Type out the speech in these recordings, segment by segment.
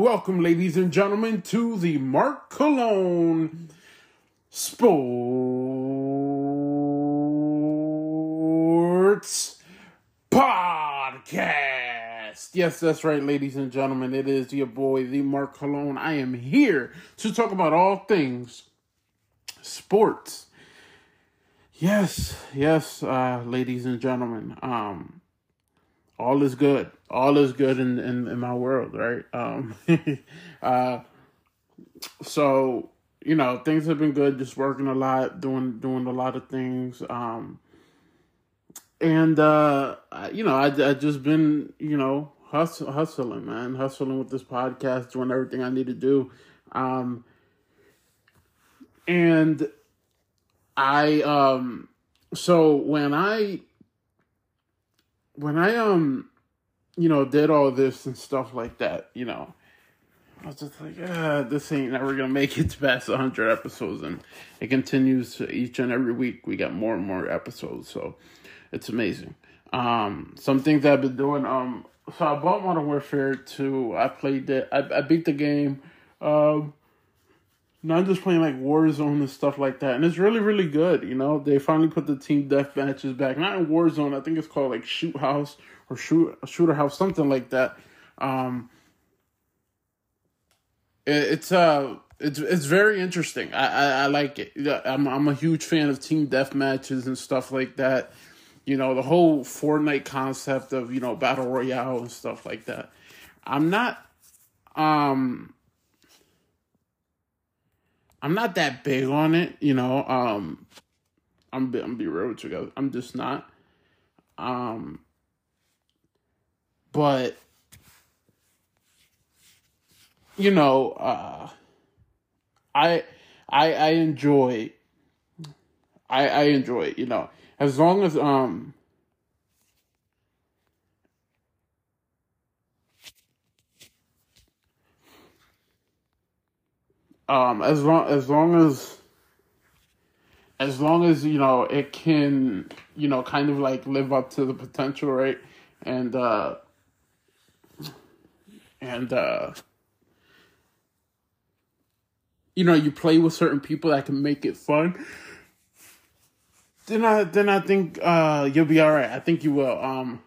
Welcome, ladies and gentlemen, to the Mark Cologne Sports Podcast. Yes, that's right, ladies and gentlemen. It is your boy, the Mark Cologne. I am here to talk about all things sports. Yes, yes, uh, ladies and gentlemen. Um, all is good. All is good in, in, in my world, right? Um, uh, so you know, things have been good. Just working a lot, doing doing a lot of things. Um, and uh, you know, I I just been you know hustling, man, hustling with this podcast, doing everything I need to do. Um, and I um, so when I when I um you know did all this and stuff like that, you know, I was just like, ah, this ain't never gonna make it past hundred episodes, and it continues each and every week. We got more and more episodes, so it's amazing. Um, some things I've been doing. Um, so I bought Modern Warfare 2. I played it. I, I beat the game. Um, I'm just playing like Warzone and stuff like that, and it's really really good. You know, they finally put the team death matches back. Not in Warzone. I think it's called like Shoot House or Shoot Shooter House, something like that. Um, it, it's uh, it's it's very interesting. I, I I like it. I'm I'm a huge fan of team death matches and stuff like that. You know, the whole Fortnite concept of you know battle royale and stuff like that. I'm not um I'm not that big on it, you know. Um, I'm I'm be real with you guys. I'm just not. Um, but you know, uh, I I I enjoy. I I enjoy you know, as long as um. Um as long as long as as long as you know it can you know kind of like live up to the potential right? And uh and uh you know you play with certain people that can make it fun then i then i think uh you'll be all right. I think you will. Um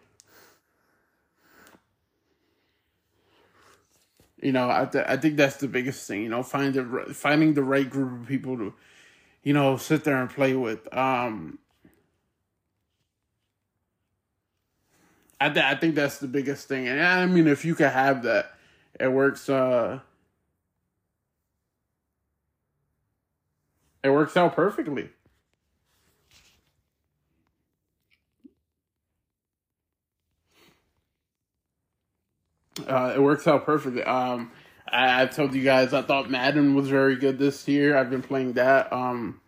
You know, I th- I think that's the biggest thing. You know, find the finding the right group of people to, you know, sit there and play with. Um, I th- I think that's the biggest thing, and I mean, if you can have that, it works. Uh, it works out perfectly. Uh, it works out perfectly. Um, I, I told you guys I thought Madden was very good this year. I've been playing that. Um,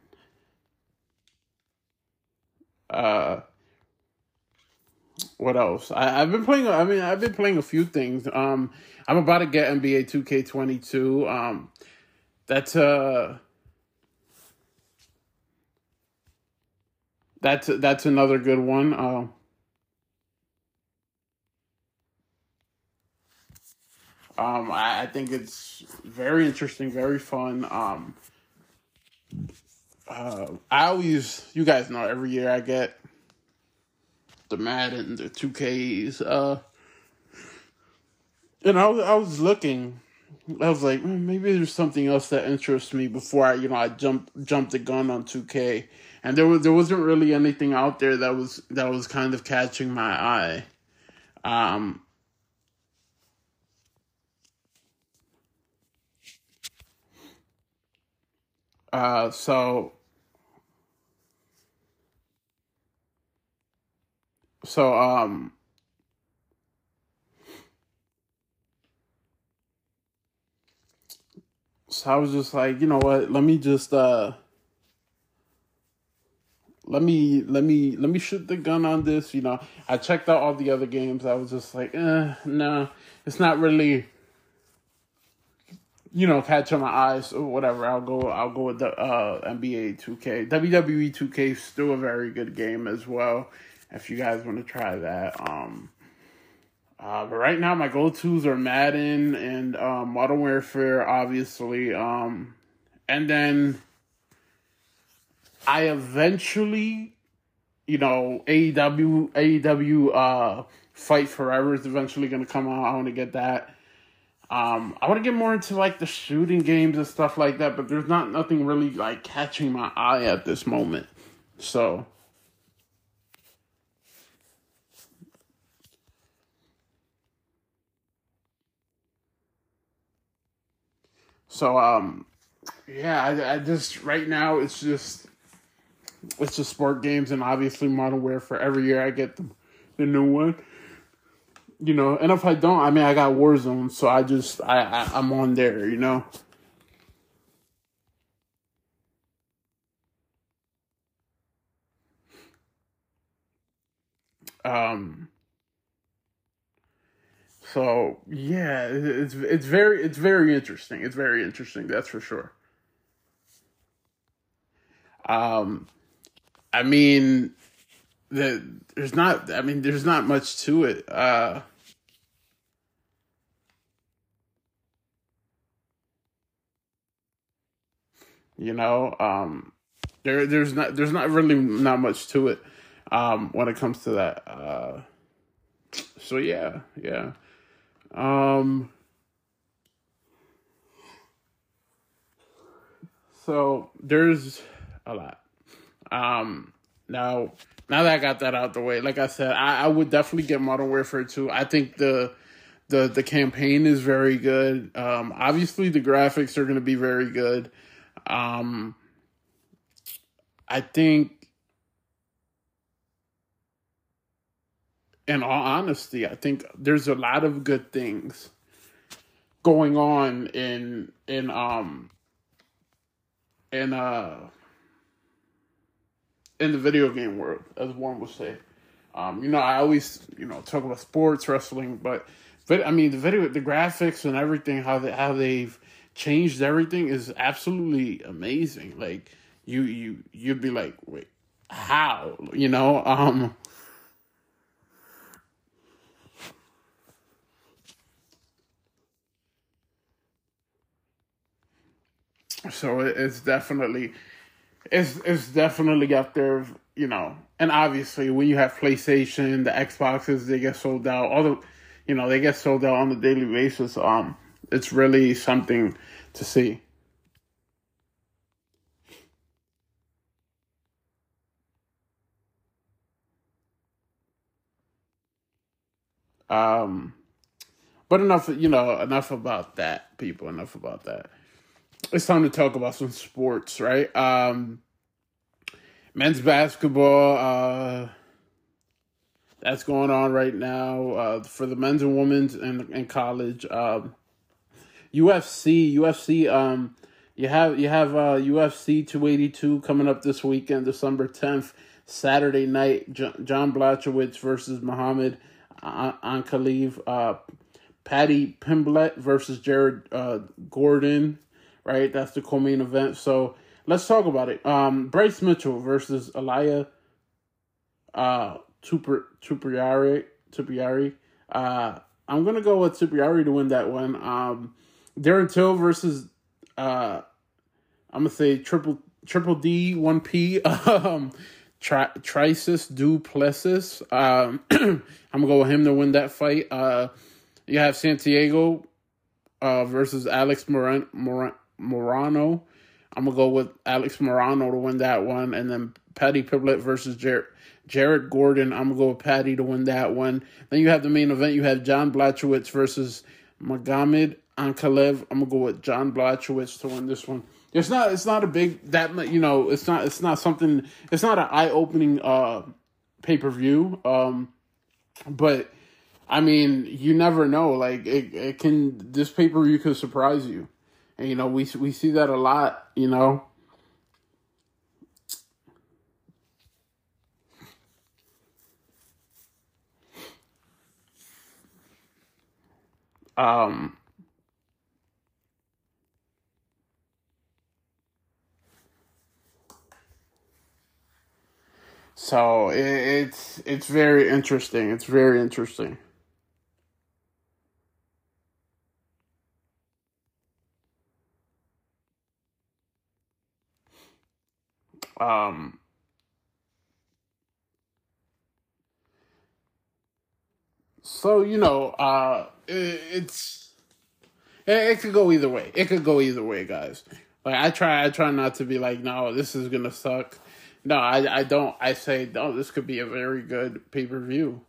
uh, what else? I, I've been playing. I mean, I've been playing a few things. Um, I'm about to get NBA 2K22. Um, that's uh, that's that's another good one. Uh, Um, I, I think it's very interesting, very fun. Um, uh, I always, you guys know, every year I get the Madden, the two Ks. Uh, and I was, I was looking. I was like, mm, maybe there's something else that interests me before I, you know, I jump jumped the gun on two K. And there was there wasn't really anything out there that was that was kind of catching my eye. Um, Uh, so, so, um, so I was just like, you know what? Let me just, uh, let me let me let me shoot the gun on this you know i checked out all the other games i was just like eh, no it's not really you know, catch on my eyes or whatever, I'll go. I'll go with the uh, NBA Two K. WWE Two K is still a very good game as well, if you guys want to try that. Um, uh, but right now, my go tos are Madden and um, Modern Warfare, obviously. Um, and then I eventually, you know, AEW, AEW uh, Fight Forever is eventually going to come out. I want to get that. Um, I want to get more into like the shooting games and stuff like that, but there's not nothing really like catching my eye at this moment. So So um yeah, I, I just right now it's just it's just sport games and obviously Modern Warfare. Every year I get the the new one. You know, and if I don't, I mean I got Warzone, so I just I, I I'm on there, you know. Um so yeah, it's it's very it's very interesting. It's very interesting. That's for sure. Um, I mean, the there's not. I mean, there's not much to it. Uh, you know, um, there there's not there's not really not much to it. Um, when it comes to that. Uh, so yeah, yeah. Um, so there's a lot. Um, now, now that I got that out the way, like I said, I, I would definitely get Modern Warfare 2. I think the the the campaign is very good. Um, obviously the graphics are going to be very good. Um, I think in all honesty, I think there's a lot of good things going on in in um in uh in the video game world, as one would say. Um, you know, I always you know talk about sports wrestling, but but I mean the video, the graphics and everything, how they how they've changed everything is absolutely amazing. Like you you you'd be like, wait, how? You know, um So it's definitely it's it's definitely up there, you know. And obviously, when you have PlayStation, the Xboxes, they get sold out. All the, you know, they get sold out on a daily basis. Um, it's really something to see. Um, but enough, you know, enough about that, people. Enough about that it's time to talk about some sports, right? Um, men's basketball, uh, that's going on right now uh, for the men's and women's in, in college. Um, UFC, UFC, um, you have you have uh, UFC 282 coming up this weekend, December 10th, Saturday night. John Blachowicz versus Muhammad Ankalaev. Uh, Paddy Pimblett versus Jared uh, Gordon right? That's the co-main event. So let's talk about it. Um, Bryce Mitchell versus Ilia uh, Tuper Tupriari. Tupriari. Uh, I'm gonna go with Tupriari to win that one. Um, Darren Till versus uh, I'm gonna say triple triple D one P. Um, Tri- Trisus Du Plessis. Um, I'm gonna go with him to win that fight. Uh, you have Santiago uh, versus Alex Moran, Moran Morono. I'm gonna go with Alex Morano to win that one, and then Paddy Pimblett versus Jared Jared Gordon. I'm gonna go with Patty to win that one. Then you have the main event. You have John Blachowicz versus Magomed Ankalaev. I'm gonna go with John Blachowicz to win this one. It's not. It's not a big that you know. It's not. It's not something. It's not an eye opening uh pay per view. Um, but I mean, you never know. Like it, it can. This pay per view could surprise you. And, you know, we we see that a lot, you know. Um So it, it's it's very interesting. It's very interesting. Um, so you know, uh, it, it's it, it could go either way. It could go either way, guys. Like I try, I try not to be like, no, this is gonna suck. No, I, I don't. I say, no, this could be a very good pay per view.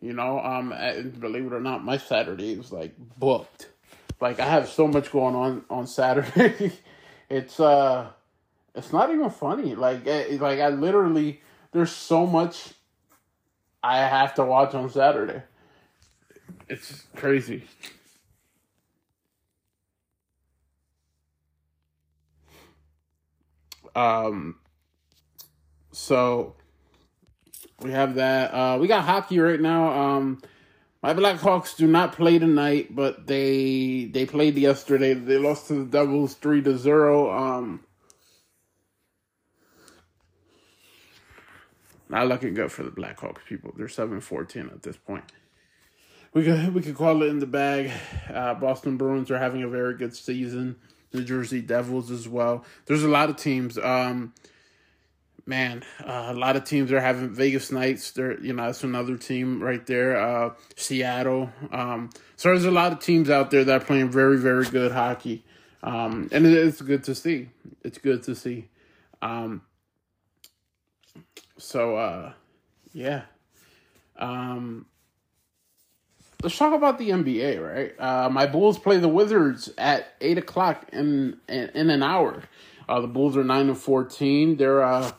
You know, um, and believe it or not, my Saturday is like booked. Like I have so much going on on Saturday. it's uh it's not even funny. Like, it, like I literally, there's so much I have to watch on Saturday. It's crazy. Um, so we have that. Uh, we got hockey right now. Um, my Blackhawks do not play tonight, but they they played yesterday. They lost to the Devils three to zero. Um, Not looking good for the Blackhawks people. They're 7 14 at this point. We could, we could call it in the bag. Uh, Boston Bruins are having a very good season. New Jersey Devils as well. There's a lot of teams. Um, man, uh, a lot of teams are having Vegas Knights. They're you know that's another team right there. Uh, Seattle. Um, so there's a lot of teams out there that are playing very very good hockey, um, and it's good to see. It's good to see. Um, so uh yeah. Um let's talk about the NBA, right? Uh my Bulls play the Wizards at eight o'clock in in, in an hour. Uh the Bulls are nine and fourteen. They're uh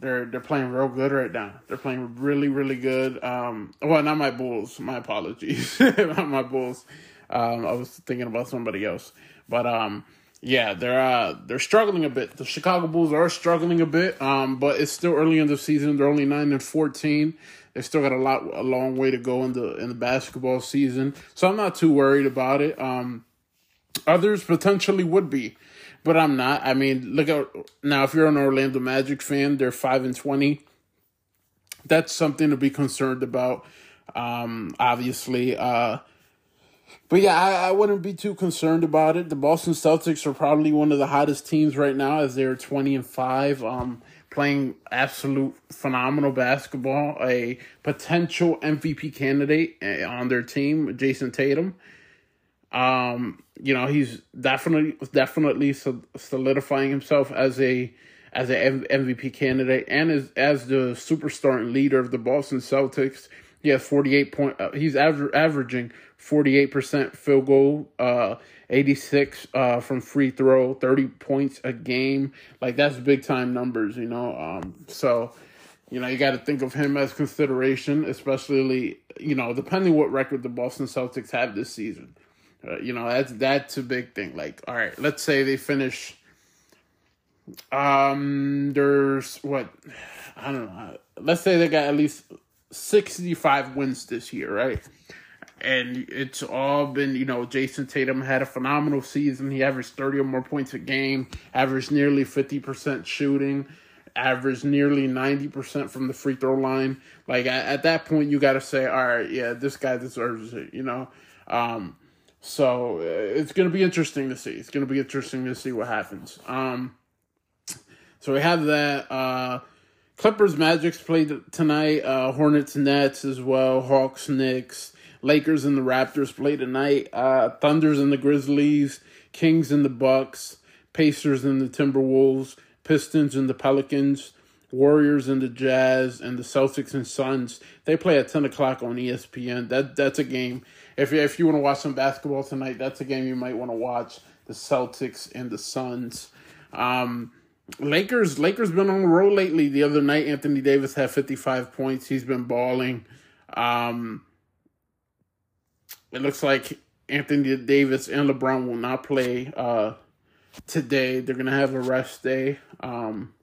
they're they're playing real good right now. They're playing really really good. Um, well, not my Bulls. My apologies, not my Bulls. Um, I was thinking about somebody else, but um, yeah, they're uh, they're struggling a bit. The Chicago Bulls are struggling a bit, um, but it's still early in the season. They're only nine and fourteen. They've still got a lot, a long way to go in the in the basketball season. So I'm not too worried about it. Um, others potentially would be, but I'm not. I mean, look at now. If you're an Orlando Magic fan, they're five and twenty. That's something to be concerned about. Um, obviously, uh, but yeah, I, I wouldn't be too concerned about it. The Boston Celtics are probably one of the hottest teams right now as they're 20 and 5, um, playing absolute phenomenal basketball. A potential MVP candidate eh, on their team, Jayson Tatum. Um, you know, he's definitely definitely solidifying himself as a as a MVP candidate and as as the superstar and leader of the Boston Celtics. He has 48 point uh, he's aver- averaging 48% field goal, uh, 86 uh, from free throw, 30 points a game. Like that's big time numbers, you know. Um, so, you know, you got to think of him as consideration, especially, you know, depending what record the Boston Celtics have this season. Uh, you know, that's that's a big thing. Like, all right, let's say they finish um there's what I don't know. Let's say they got at least 65 wins this year, right? And it's all been, you know, Jayson Tatum had a phenomenal season. He averaged 30 or more points a game, averaged nearly 50% shooting, averaged nearly 90% from the free throw line. Like, at, at that point, you got to say, all right, yeah, this guy deserves it, you know? Um, so uh, it's to be interesting to see. It's to be interesting to see what happens. Um, so we have that. Uh, Clippers Magic's played tonight. Uh, Hornets Nets as well. Hawks Knicks. Lakers and the Raptors play tonight. Uh, Thunders and the Grizzlies, Kings and the Bucks, Pacers and the Timberwolves, Pistons and the Pelicans, Warriors and the Jazz, and the Celtics and Suns. They play at ten o'clock on ESPN. That that's a game. If if you want to watch some basketball tonight, that's a game you might want to watch. The Celtics and the Suns. Um, Lakers Lakers been on the road lately. The other night, Anthony Davis had fifty five points. He's been balling. Um, it looks like Anthony Davis and LeBron will not play uh, today. They're gonna have a rest day. Um,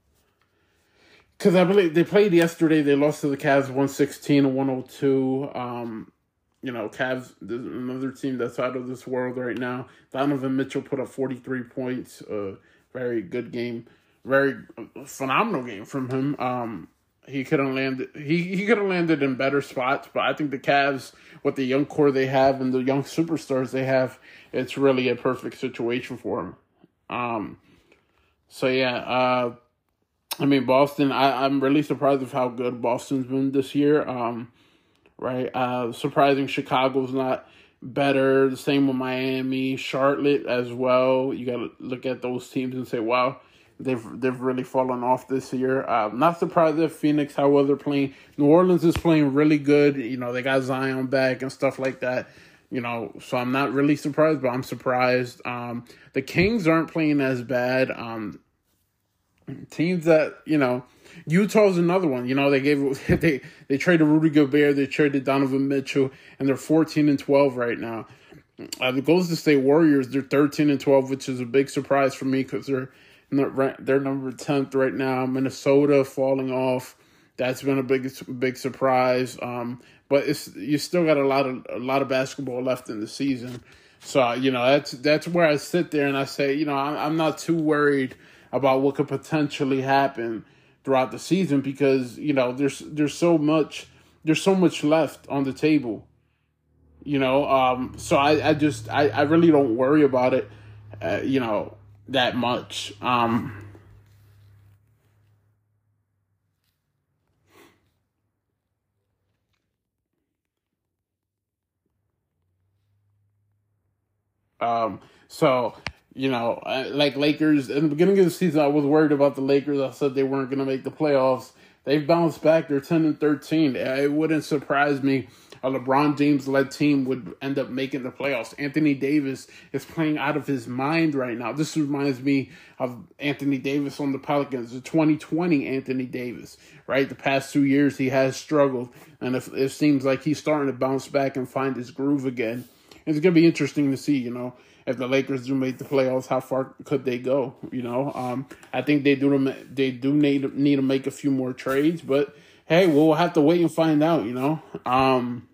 because I believe they played yesterday. They lost to the Cavs one sixteen and one hundred oh two. Um, you know, Cavs another team that's out of this world right now. Donovan Mitchell put up forty three points. Uh, very good game, very phenomenal game from him. Um, he could have landed he, he could have landed in better spots, but I think the Cavs with the young core they have and the young superstars they have, it's really a perfect situation for him. Um so yeah, uh I mean Boston, I, I'm really surprised of how good Boston's been this year. Um right? Uh surprising Chicago's not better. The same with Miami, Charlotte as well. You got to look at those teams and say, wow, they've they've really fallen off this year. Uh, not surprised that Phoenix, how well they're playing. New Orleans is playing really good. You know, they got Zion back and stuff like that. You know, so I'm not really surprised, but I'm surprised. Um, the Kings aren't playing as bad. Um, teams that you know Utah's another one. You know, they gave they they traded Rudy Gobert, they traded Donovan Mitchell, and they're fourteen and twelve right now. Uh, the Golden State Warriors, they're thirteen and twelve, which is a big surprise for me because they're they're number tenth right now. Minnesota falling off. That's been a big big surprise. Um, but it's you still got a lot of a lot of basketball left in the season. So you know that's that's where I sit there and I say you know I'm, I'm not too worried about what could potentially happen throughout the season because you know there's there's so much there's so much left on the table you know um so i i just i i really don't worry about it uh, you know that much um um so you know, like Lakers in the beginning of the season, I was worried about the Lakers. I said they weren't going to make the playoffs. They've bounced back. They're ten and thirteen. It wouldn't surprise me a LeBron James led team would end up making the playoffs. Anthony Davis is playing out of his mind right now. This reminds me of Anthony Davis on the Pelicans, the 2020 Anthony Davis, right? The past two years he has struggled, and it, it seems like he's starting to bounce back and find his groove again. It's going to be interesting to see, you know if the Lakers do make the playoffs, how far could they go? You know, um, I think they do they do need need to make a few more trades, but hey, we'll have to wait and find out. You know, um,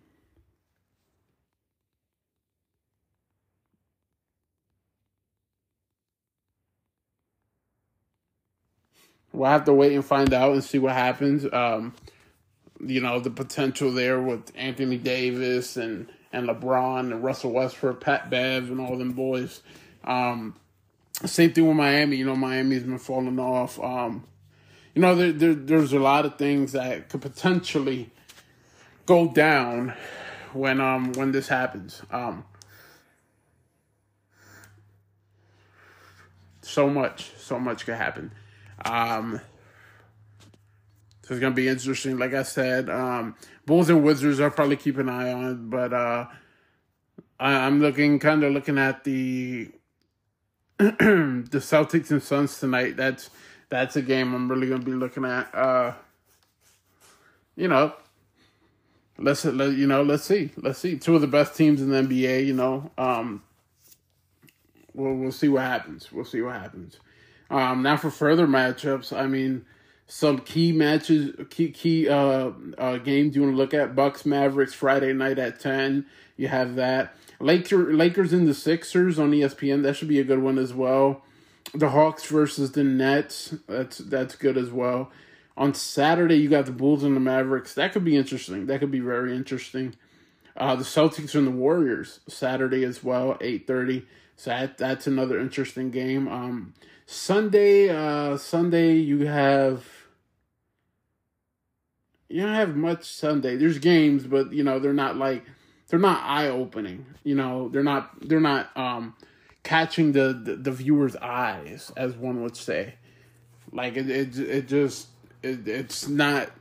we'll have to wait and find out and see what happens. Um, you know, the potential there with Anthony Davis and and LeBron and Russell Westbrook, Pat Bev, and all them boys. Um, same thing with Miami. You know, Miami's been falling off. Um, you know, there, there, there's a lot of things that could potentially go down when um when this happens. Um, so much, so much could happen. Um, so it's gonna be interesting. Like I said, um, Bulls and Wizards I'll probably keep an eye on, but uh, I, I'm looking kind of looking at the the Celtics and Suns tonight. That's that's a game I'm really gonna be looking at. Uh, you know, let's let, you know let's see let's see two of the best teams in the NBA. You know, um, we'll we'll see what happens. We'll see what happens. Um, now for further matchups, I mean some key matches, key key uh, uh, games you want to look at. Bucks Mavericks Friday night at ten. You have that. Laker Lakers and the Sixers on ESPN. That should be a good one as well. The Hawks versus the Nets. That's that's good as well. On Saturday you got the Bulls and the Mavericks. That could be interesting. That could be very interesting. Uh, the Celtics and the Warriors Saturday as well, eight thirty. So that, that's another interesting game. Um, Sunday, uh, Sunday you have you don't have much Sunday. There's games, but you know they're not like they're not eye opening. You know they're not they're not um catching the, the, the viewer's eyes, as one would say. Like it it, it just it, it's not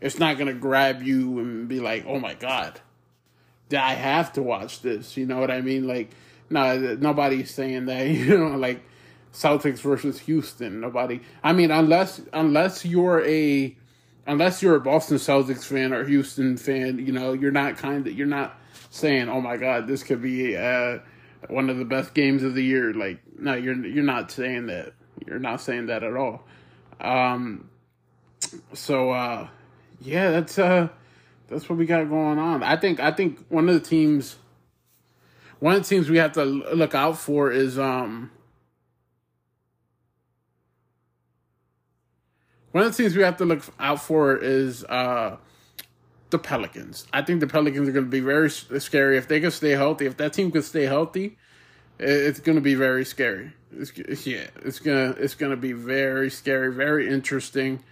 it's not gonna grab you and be like, oh my god, I have to watch this. You know what I mean? Like no, nobody's saying that. You know, like Celtics versus Houston. Nobody. I mean, unless unless you're a unless you're a Boston Celtics fan or Houston fan, you know, you're not kind of you're not saying, "Oh my God, this could be uh, one of the best games of the year." Like, no, you're you're not saying that. You're not saying that at all. Um, so uh, yeah, that's uh, that's what we got going on. I think I think one of the teams, one of the teams we have to look out for is um one of the things we have to look out for is uh, the Pelicans. I think the Pelicans are going to be very scary if they can stay healthy. If that team can stay healthy, it's going to be very scary. It's, yeah, it's gonna it's gonna be very scary, very interesting.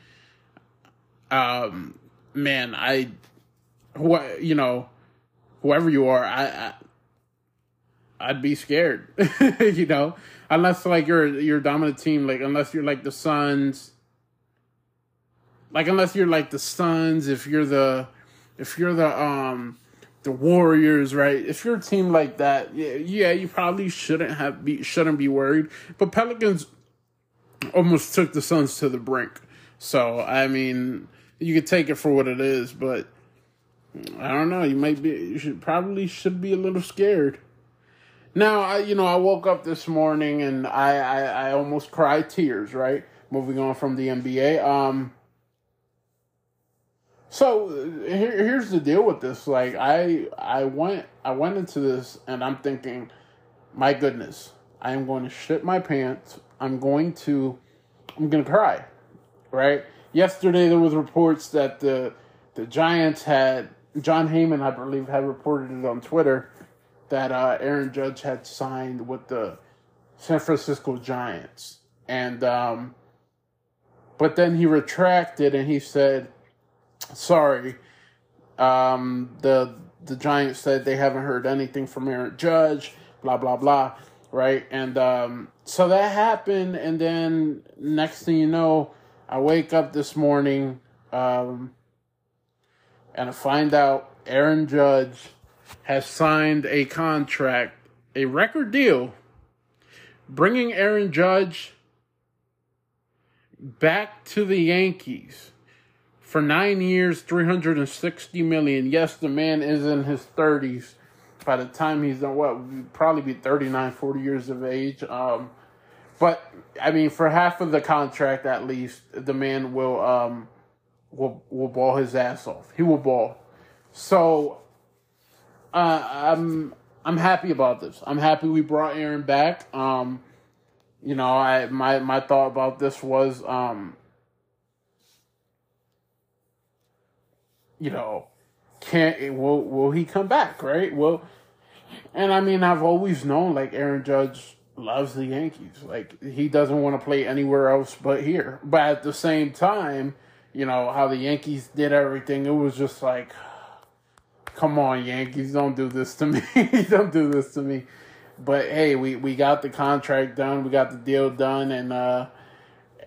Um, man, I, what you know, whoever you are, I, I I'd be scared, you know, unless like you're you're dominant team, like unless you're like the Suns, like unless you're like the Suns, if you're the if you're the um the Warriors, right? If you're a team like that, yeah, yeah, you probably shouldn't have be shouldn't be worried. But Pelicans almost took the Suns to the brink. So I mean, you could take it for what it is, but I don't know. You might be. You should probably should be a little scared. Now, I you know I woke up this morning and I I, I almost cried tears. Right, moving on from the NBA. Um, so here, here's the deal with this. Like I I went I went into this and I'm thinking, my goodness, I am going to shit my pants. I'm going to I'm gonna cry. Right? Yesterday there was reports that the the Giants had Jon Heyman, I believe, had reported it on Twitter that uh, Aaron Judge had signed with the San Francisco Giants. And um but then he retracted and he said sorry. Um, the the Giants said they haven't heard anything from Aaron Judge. Blah blah blah. Right, and um, so that happened, and then next thing you know, I wake up this morning, um, and I find out Aaron Judge has signed a contract, a record deal, bringing Aaron Judge back to the Yankees for nine years, 360 million. Yes, the man is in his 30s. By the time he's done, what, probably be 39, 40 years of age. Um, but, I mean, for half of the contract at least, the man will, um, will, will ball his ass off. He will ball. So, uh, I'm, I'm happy about this. I'm happy we brought Aaron back. Um, you know, I, my, my thought about this was, um, you know, can will will he come back? Right? Well, and I mean, I've always known like Aaron Judge loves the Yankees. Like he doesn't want to play anywhere else but here. But at the same time, you know how the Yankees did everything. It was just like, come on, Yankees, don't do this to me. don't do this to me. But hey, we we got the contract done. We got the deal done, and uh,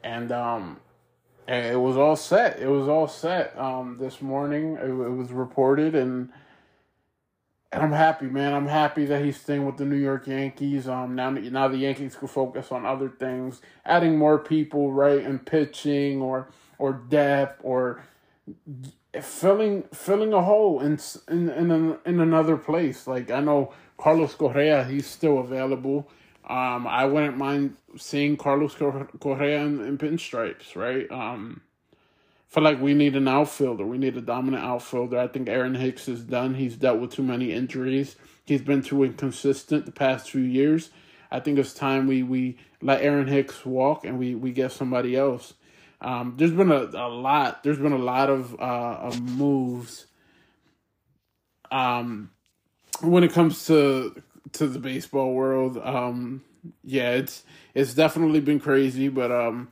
and um, it was all set. It was all set. Um, this morning it, it, was reported, and and I'm happy, man. I'm happy that he's staying with the New York Yankees. Um, now now the Yankees can focus on other things, adding more people, right, and pitching or or depth or filling filling a hole in in in, in another place. Like I know Carlos Correa, he's still available. Um, I wouldn't mind seeing Carlos Correa in, in pinstripes, right? Um, feel like we need an outfielder. We need a dominant outfielder. I think Aaron Hicks is done. He's dealt with too many injuries. He's been too inconsistent the past few years. I think it's time we, we let Aaron Hicks walk and we, we get somebody else. Um, there's been a, a lot. There's been a lot of uh, of moves. Um, when it comes to to the baseball world. Um, yeah, it's it's definitely been crazy, but um,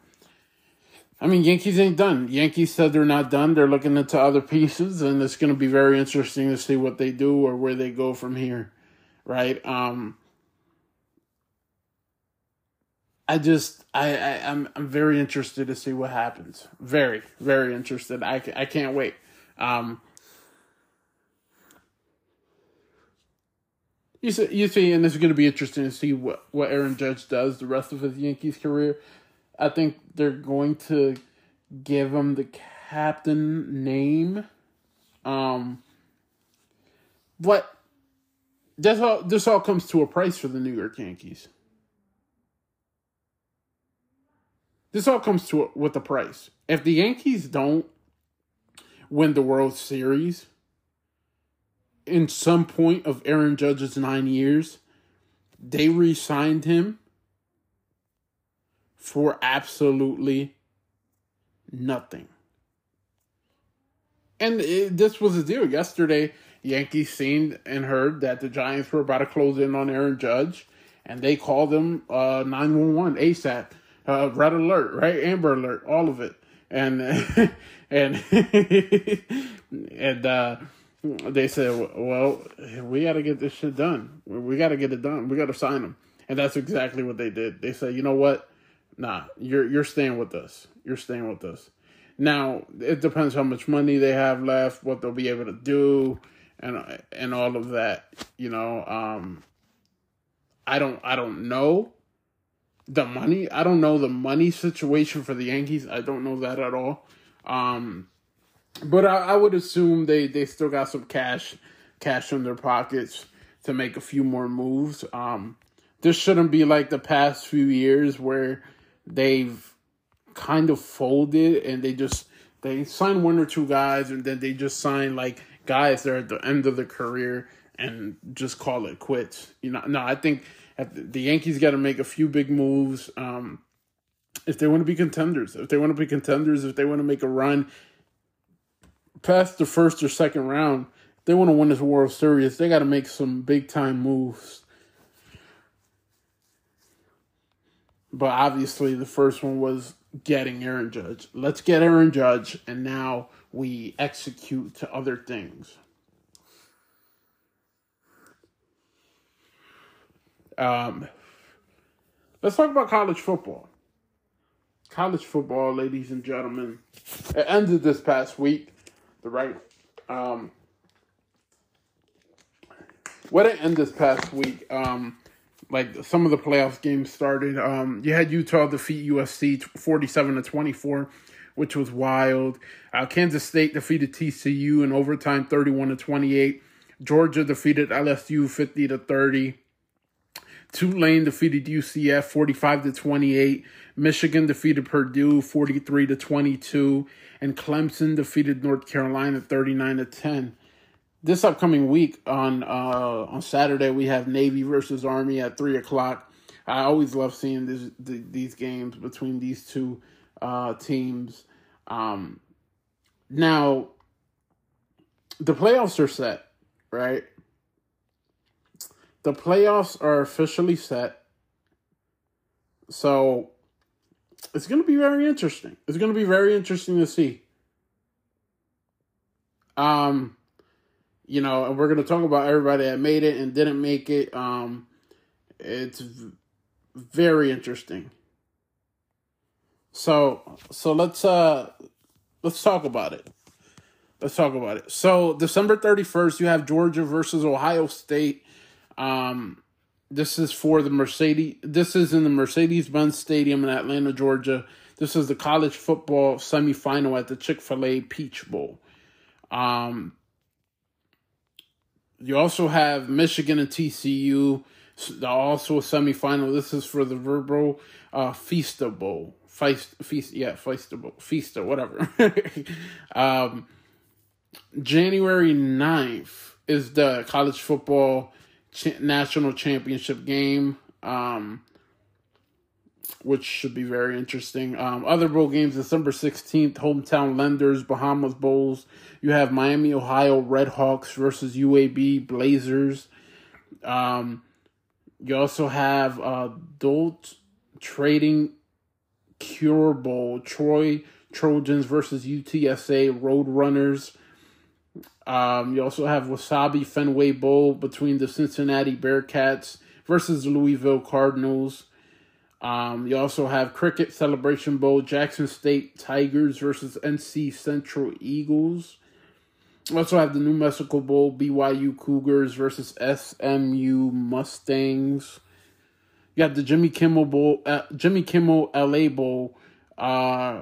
I mean, Yankees ain't done. Yankees said they're not done. They're looking into other pieces, and it's going to be very interesting to see what they do or where they go from here, right? Um, I just I, I I'm I'm very interested to see what happens. Very very interested. I I can't wait. Um, You see, you see, and it's going to be interesting to see what what Aaron Judge does the rest of his Yankees career. I think they're going to give him the captain name. Um, but this all this all comes to a price for the New York Yankees. This all comes to a, with a price. If the Yankees don't win the World Series, in some point of Aaron Judge's nine years, they re signed him for absolutely Nothing. And it, this was the deal. Yesterday, Yankees seen and heard that the Giants were about to close in on Aaron Judge, and they called them uh, 911 ASAP. Uh, red alert, right? Amber alert, all of it. And and and uh, they said, "Well, we got to get this shit done. We got to get it done. We got to sign them." And that's exactly what they did. They said, "You know what? Nah, you're you're staying with us. You're staying with us." Now it depends how much money they have left, what they'll be able to do, and and all of that. You know, um, I don't I don't know the money. I don't know the money situation for the Yankees. I don't know that at all. Um, but I, I would assume they they still got some cash cash in their pockets to make a few more moves. Um, this shouldn't be like the past few years where they've kind of folded and they just they sign one or two guys and then they just sign like guys that are at the end of their career and just call it quits. You know, no, I think the Yankees got to make a few big moves um, if they want to be contenders. If they want to be contenders, if they want to make a run past the first or second round, they want to win this World Series. They got to make some big time moves. But obviously, the first one was getting Aaron Judge. Let's get Aaron Judge, and now we execute to other things. Um, let's talk about college football. College football, ladies and gentlemen, it ended this past week. The right, um, what it ended this past week. Um, like some of the playoff games started. Um, you had Utah defeat USC forty-seven to twenty-four, which was wild. Uh, Kansas State defeated TCU in overtime, thirty-one to twenty-eight. Georgia defeated LSU fifty to thirty. Tulane defeated UCF 45 to 28. Michigan defeated Purdue 43 to 22 and Clemson defeated North Carolina 39 to 10 this upcoming week on uh, on Saturday we have Navy versus Army at three o'clock. I always love seeing this, the, these games between these two uh, teams. Um, now, the playoffs are set, right? The playoffs are officially set. So it's going to be very interesting. It's going to be very interesting to see. Um, you know, and we're going to talk about everybody that made it and didn't make it. Um, it's very interesting. So, so let's uh let's talk about it. Let's talk about it. So, December 31st, you have Georgia versus Ohio State. Um this is for the Mercedes this is in the Mercedes-Benz Stadium in Atlanta, Georgia. This is the college football semifinal at the Chick-fil-A Peach Bowl. Um you also have Michigan and TCU. Also a semifinal. This is for the Vrbo uh, Fiesta Bowl. Feist, feast, yeah, Fiesta Bowl. Fiesta, whatever. um, January 9th is the college football national championship game. Um, which should be very interesting. Um, other bowl games, December 16th, Hometown Lenders, Bahamas Bowls. You have Miami, Ohio Redhawks versus UAB Blazers. Um, you also have uh, Trading Cure Bowl, Troy Trojans versus UTSA Roadrunners. Um, you also have Wasabi Fenway Bowl between the Cincinnati Bearcats versus the Louisville Cardinals. Um, you also have Cricket Celebration Bowl, Jackson State Tigers versus NC Central Eagles. You also have the New Mexico Bowl, BYU Cougars versus SMU Mustangs. You have the Jimmy Kimmel Bowl, uh, Jimmy Kimmel LA Bowl, uh,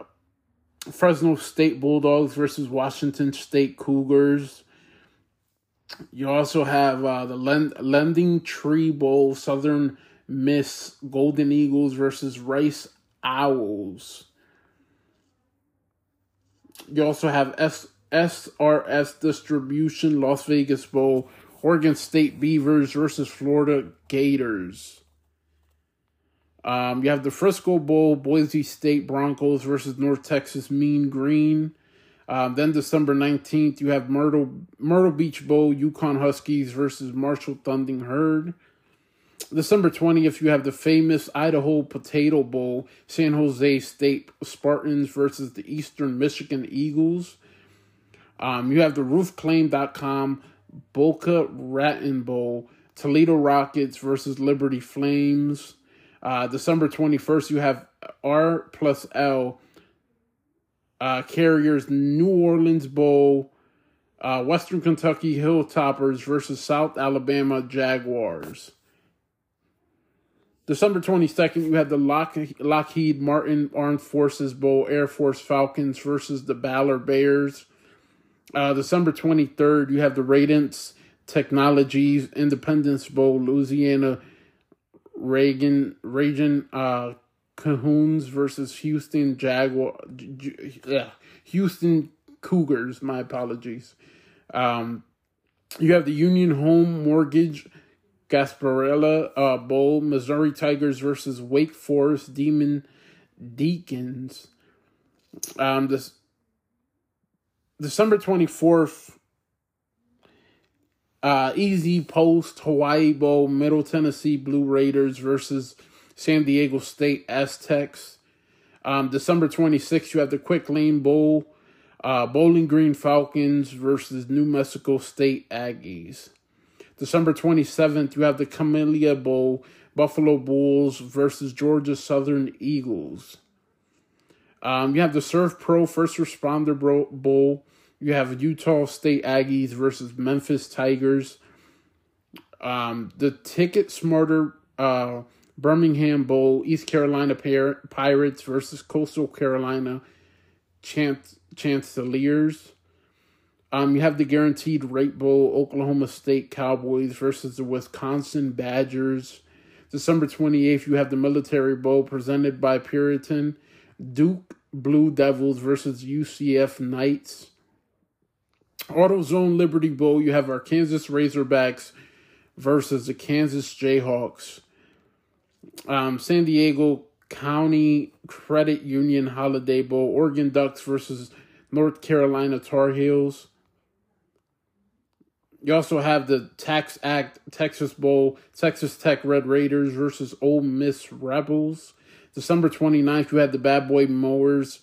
Fresno State Bulldogs versus Washington State Cougars. You also have uh, the Lend- Lending Tree Bowl, Southern Miss Golden Eagles versus Rice Owls. You also have S- SRS Distribution Las Vegas Bowl, Oregon State Beavers versus Florida Gators. Um, you have the Frisco Bowl, Boise State Broncos versus North Texas Mean Green. Um, then December 19th, you have Myrtle, Myrtle Beach Bowl, UConn Huskies versus Marshall Thundering Herd. December 20th, you have the famous Idaho Potato Bowl, San Jose State Spartans versus the Eastern Michigan Eagles. Um, you have the roofclaim.com Boca Raton Bowl, Toledo Rockets versus Liberty Flames. Uh, December 21st, you have R plus L uh, Carriers New Orleans Bowl, uh, Western Kentucky Hilltoppers versus South Alabama Jaguars. December 22nd, you have the Lockheed Martin Armed Forces Bowl, Air Force Falcons versus the Baylor Bears. Uh, December 23rd, you have the Radiance Technologies Independence Bowl, Louisiana Reagan Reagan uh, Cajuns versus Houston Jaguar, yeah, Houston Cougars. My apologies. Um, you have the Union Home Mortgage Gasparilla uh, Bowl, Missouri Tigers versus Wake Forest Demon Deacons. Um, this December twenty fourth. Uh, EasyPost Hawaii Bowl, Middle Tennessee Blue Raiders versus San Diego State Aztecs. Um, December 26th, you have the Quick Lane Bowl, uh, Bowling Green Falcons versus New Mexico State Aggies. December 27th, you have the Camellia Bowl, Buffalo Bulls versus Georgia Southern Eagles. Um, you have the SERVPRO First Responder Bowl. You have Utah State Aggies versus Memphis Tigers. Um, the TicketSmarter uh, Birmingham Bowl, East Carolina Pirates versus Coastal Carolina Chance Chancellors. Um, you have the Guaranteed Rate Bowl, Oklahoma State Cowboys versus the Wisconsin Badgers. December 28th, you have the Military Bowl presented by Peraton, Duke Blue Devils versus UCF Knights. AutoZone Liberty Bowl, you have Arkansas Razorbacks versus the Kansas Jayhawks um, San Diego County Credit Union Holiday Bowl, Oregon Ducks versus North Carolina Tar Heels. You also have the TaxAct Texas Bowl, Texas Tech Red Raiders versus Ole Miss Rebels. December 29th, you had the Bad Boy Mowers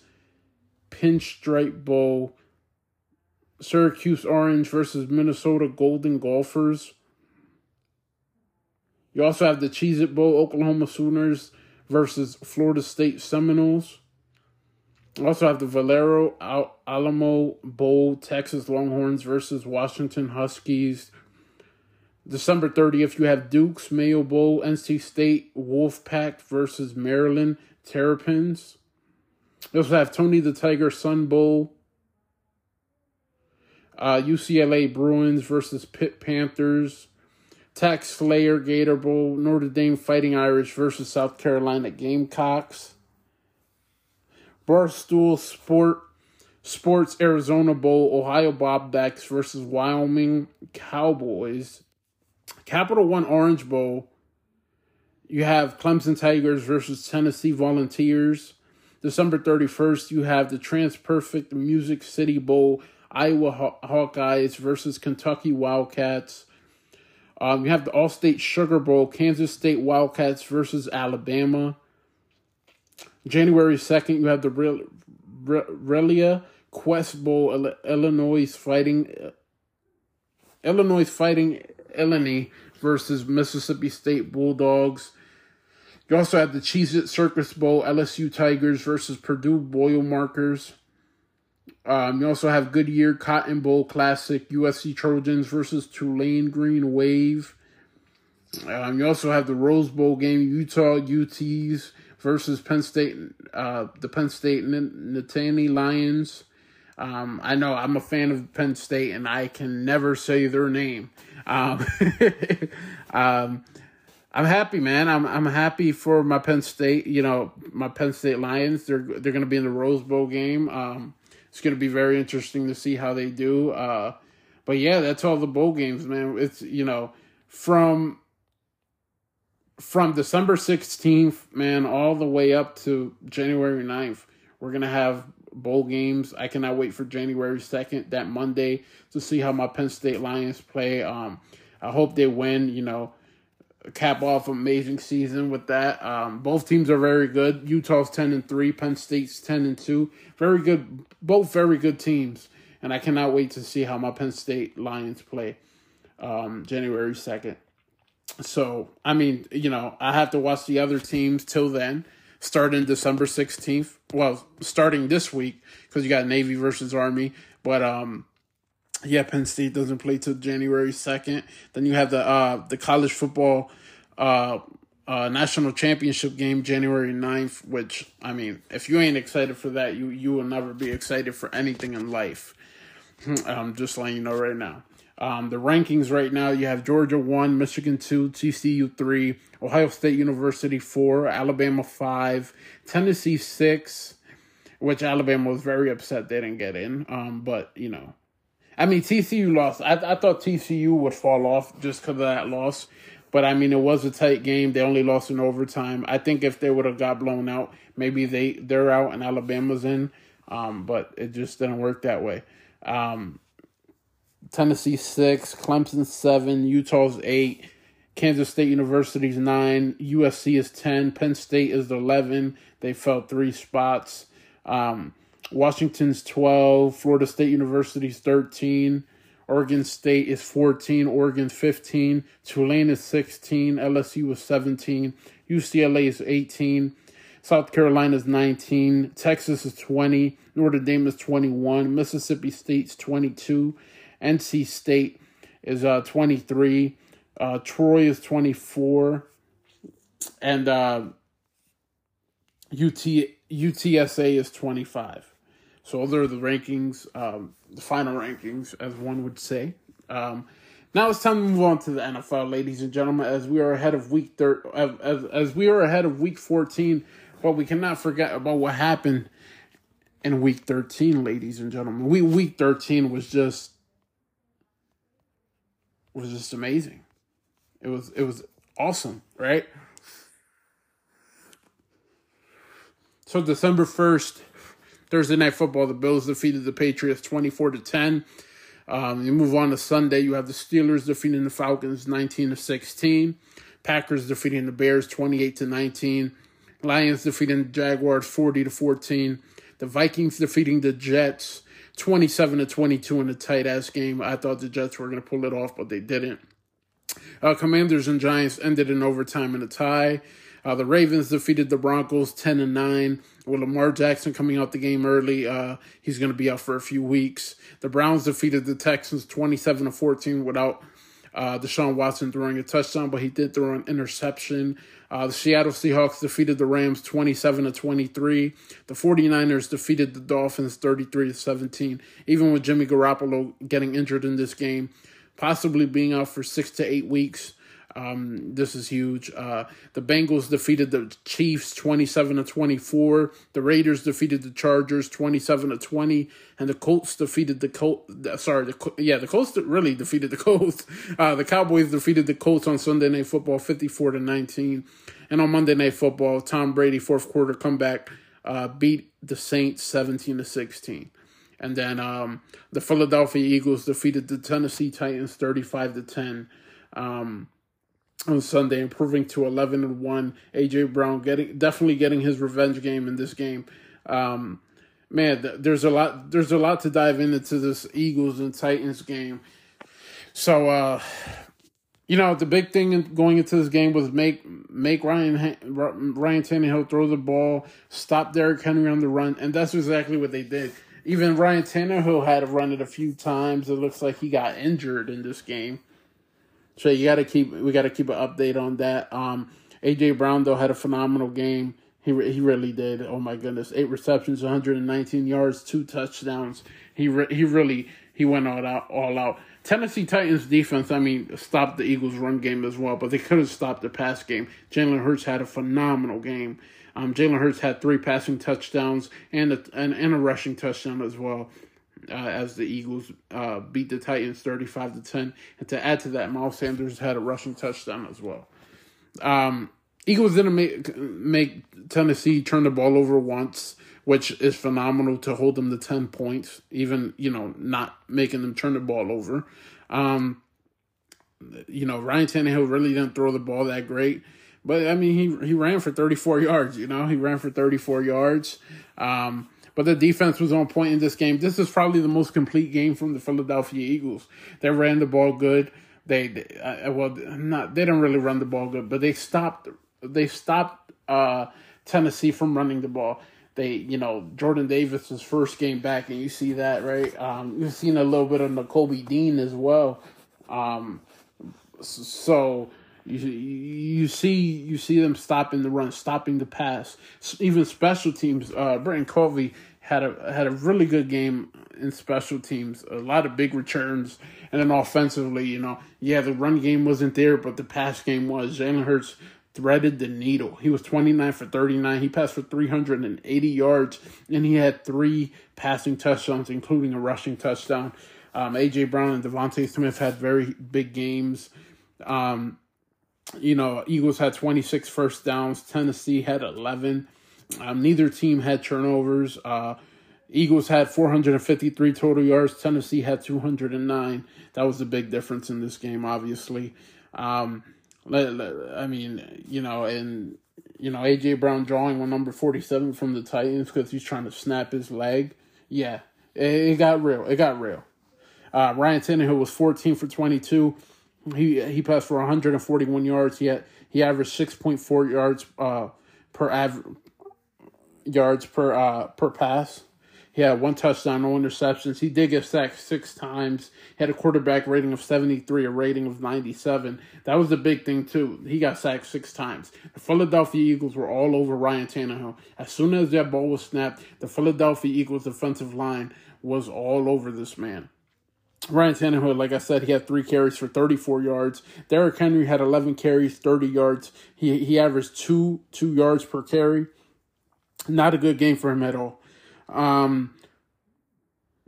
Pinstripe Bowl, Syracuse Orange versus Minnesota Golden Gophers. You also have the Cheez It Bowl, Oklahoma Sooners versus Florida State Seminoles. Also have the Valero Alamo Bowl, Texas Longhorns versus Washington Huskies. December 30th, you have Duke's Mayo Bowl, NC State Wolfpack versus Maryland Terrapins. You also have Tony the Tiger Sun Bowl, uh, UCLA Bruins versus Pitt Panthers. TaxSlayer Gator Bowl, Notre Dame Fighting Irish versus South Carolina Gamecocks. Barstool Sport Sports Arizona Bowl, Ohio Bobcats versus Wyoming Cowboys. Capital One Orange Bowl, you have Clemson Tigers versus Tennessee Volunteers. December 31st, you have the TransPerfect Music City Bowl, Iowa Hawkeyes versus Kentucky Wildcats. Um, you have the Allstate Sugar Bowl, Kansas State Wildcats versus Alabama. January 2nd, you have the Relia Quest Bowl, Illinois fighting Illinois fighting Illini versus Mississippi State Bulldogs. You also have the Cheez It Citrus Bowl, LSU Tigers versus Purdue Boilermakers. Um, you also have Goodyear Cotton Bowl Classic, USC Trojans versus Tulane Green Wave. Um, you also have the Rose Bowl game, Utah Utes versus Penn State, uh, the Penn State Nittany Lions. Um, I know I'm a fan of Penn State, and I can never say their name. Um, um, I'm happy, man. I'm I'm happy for my Penn State. You know, my Penn State Lions. They're they're going to be in the Rose Bowl game. Um, it's going to be very interesting to see how they do. Uh, but yeah, that's all the bowl games, man. It's you know from from December 16th, man, all the way up to January 9th, we're going to have bowl games. I cannot wait for January 2nd, that Monday, to see how my Penn State Lions play. Um, I hope they win, you know, cap off amazing season with that. Um, both teams are very good. Utah's 10 and 3, Penn State's 10 and 2. Very good, both very good teams. And I cannot wait to see how my Penn State Lions play um, January 2nd. So, I mean, you know, I have to watch the other teams till then, starting December 16th. Well, starting this week, because you got Navy versus Army. But, um, yeah, Penn State doesn't play till January 2nd. Then you have the, uh, the college football, uh, uh, national championship game January 9th, which, I mean, if you ain't excited for that, you, you will never be excited for anything in life. I'm just letting you know right now. Um, the rankings right now you have Georgia 1, Michigan 2, TCU 3, Ohio State University 4, Alabama 5, Tennessee 6, which Alabama was very upset they didn't get in. Um, but, you know, I mean, TCU lost. I, I thought TCU would fall off just because of that loss. But I mean, it was a tight game. They only lost in overtime. I think if they would have got blown out, maybe they they're out and Alabama's in. Um, but it just didn't work that way. Um, Tennessee six, Clemson seven, Utah's eight, Kansas State University's nine, USC is ten, Penn State is eleven. They fell three spots. Um, Washington's twelve, Florida State University's thirteen, Oregon State is fourteen, Oregon fifteen, Tulane is sixteen, LSU is seventeen, UCLA is eighteen. South Carolina is 19, Texas is 20, Notre Dame is 21, Mississippi State's 22, NC State is uh, 23. Uh, Troy is 24. And uh, UT, UTSA is 25. So those are the rankings, um, the final rankings, as one would say. Um, now it's time to move on to the NFL, ladies and gentlemen, as we are ahead of week thir- as, as we are ahead of week 14. But we cannot forget about what happened in week 13, ladies and gentlemen. We, week 13 was just was just amazing. It was it was awesome, right? So December first, Thursday night football, the Bills defeated the Patriots twenty four to ten. Um, you move on to Sunday, you have the Steelers defeating the Falcons nineteen to sixteen. Packers defeating the Bears twenty eight to nineteen. Lions defeating the Jaguars forty to fourteen. The Vikings defeating the Jets 27 to 22 in a tight ass game. I thought the Jets were going to pull it off, but they didn't. Uh, Commanders and Giants ended in overtime in a tie. Uh, the Ravens defeated the Broncos 10 and 9. With Lamar Jackson coming out the game early, uh, he's going to be out for a few weeks. The Browns defeated the Texans 27 to 14 without uh, Deshaun Watson throwing a touchdown, but he did throw an interception. Uh, the Seattle Seahawks defeated the Rams 27 to 23. The 49ers defeated the Dolphins 33 to 17. Even with Jimmy Garoppolo getting injured in this game, possibly being out for six to eight weeks. Um, this is huge. Uh, the Bengals defeated the Chiefs 27 to 24. The Raiders defeated the Chargers 27 to 20, and the Colts defeated the Colts. Sorry, the yeah, the Colts really defeated the Colts. Uh, the Cowboys defeated the Colts on Sunday Night Football 54 to 19, and on Monday Night Football, Tom Brady fourth quarter comeback uh, beat the Saints 17 to 16. And then um, the Philadelphia Eagles defeated the Tennessee Titans 35 to 10. Um, on Sunday, improving to eleven and one. AJ Brown getting definitely getting his revenge game in this game. Um, man, there's a lot. There's a lot to dive into this Eagles and Titans game. So, uh, you know, the big thing going into this game was make make Ryan Ryan Tannehill throw the ball, stop Derrick Henry on the run, and that's exactly what they did. Even Ryan Tannehill had to run it a few times. It looks like he got injured in this game. So you got to keep we got to keep an update on that. Um, AJ Brown though had a phenomenal game. He he really did. Oh my goodness, eight receptions, 119 yards, two touchdowns. He re- he really he went all out all out. Tennessee Titans defense, I mean, stopped the Eagles' run game as well, but they couldn't stop the pass game. Jalen Hurts had a phenomenal game. Um, Jalen Hurts had three passing touchdowns and a, and, and a rushing touchdown as well uh, as the Eagles uh, beat the Titans 35 to 10. And to add to that, Miles Sanders had a rushing touchdown as well. Um, Eagles didn't make make Tennessee turn the ball over once, which is phenomenal to hold them to ten points, even you know not making them turn the ball over. Um, you know Ryan Tannehill really didn't throw the ball that great, but I mean he he ran for thirty four yards. You know he ran for thirty four yards. Um, but the defense was on point in this game. This is probably the most complete game from the Philadelphia Eagles. They ran the ball good. They, they uh, well not they didn't really run the ball good, but they stopped they stopped uh, Tennessee from running the ball. They, you know, Jordan Davis's first game back, and you see that, right? Um, you've seen a little bit of Nakobe Dean as well. Um, so you you see you see them stopping the run, stopping the pass. Even special teams, uh, Britton Covey had a had a really good game in special teams. A lot of big returns, and then offensively, you know, yeah, the run game wasn't there, but the pass game was. Jalen Hurts threaded the needle. He was 29 for 39. He passed for 380 yards, and he had three passing touchdowns, including a rushing touchdown. Um, A.J. Brown and DeVonta Smith had very big games. Um, you know, Eagles had 26 first downs. Tennessee had 11. Um, neither team had turnovers. Uh, Eagles had 453 total yards. Tennessee had 209. That was the big difference in this game, obviously. Um, I mean, you know, and you know, AJ Brown drawing on number forty seven from the Titans because he's trying to snap his leg. Yeah, it, it got real. It got real. Uh, Ryan Tannehill was fourteen for twenty two. He he passed for one hundred and forty one yards. He had he averaged six point four yards uh, per average yards per uh, per pass. He had one touchdown, no interceptions. He did get sacked six times. He had a quarterback rating of 73, a rating of 97. That was the big thing, too. He got sacked six times. The Philadelphia Eagles were all over Ryan Tannehill. As soon as that ball was snapped, the Philadelphia Eagles defensive line was all over this man. Ryan Tannehill, like I said, he had three carries for 34 yards. Derrick Henry had 11 carries, 30 yards. He he averaged two two yards per carry. Not a good game for him at all. Um,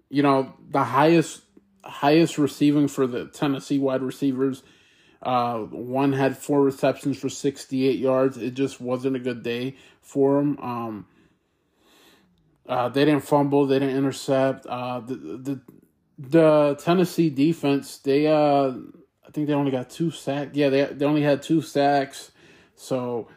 you know, the highest highest receiving for the Tennessee wide receivers. Uh, one had four receptions for 68 yards. It just wasn't a good day for him. Um, uh, they didn't fumble. They didn't intercept. Uh, the, the the Tennessee defense, they uh, I think they only got two sacks. Yeah, they they only had two sacks. So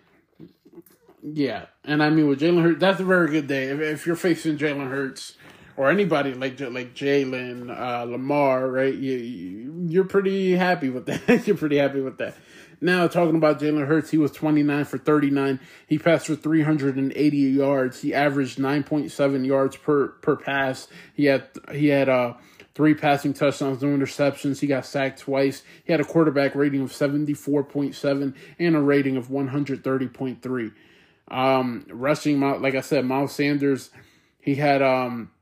yeah, and I mean with Jalen Hurts, that's a very good day. If, if you're facing Jalen Hurts or anybody like like Jalen uh, Lamar, right? You you're pretty happy with that. you're pretty happy with that. Now talking about Jalen Hurts, he was 29 for 39. He passed for 380 yards. He averaged 9.7 yards per per pass. He had he had uh three passing touchdowns, no interceptions. He got sacked twice. He had a quarterback rating of 74.7 and a rating of 130.3. Um, rushing, like I said, Miles Sanders, he had um,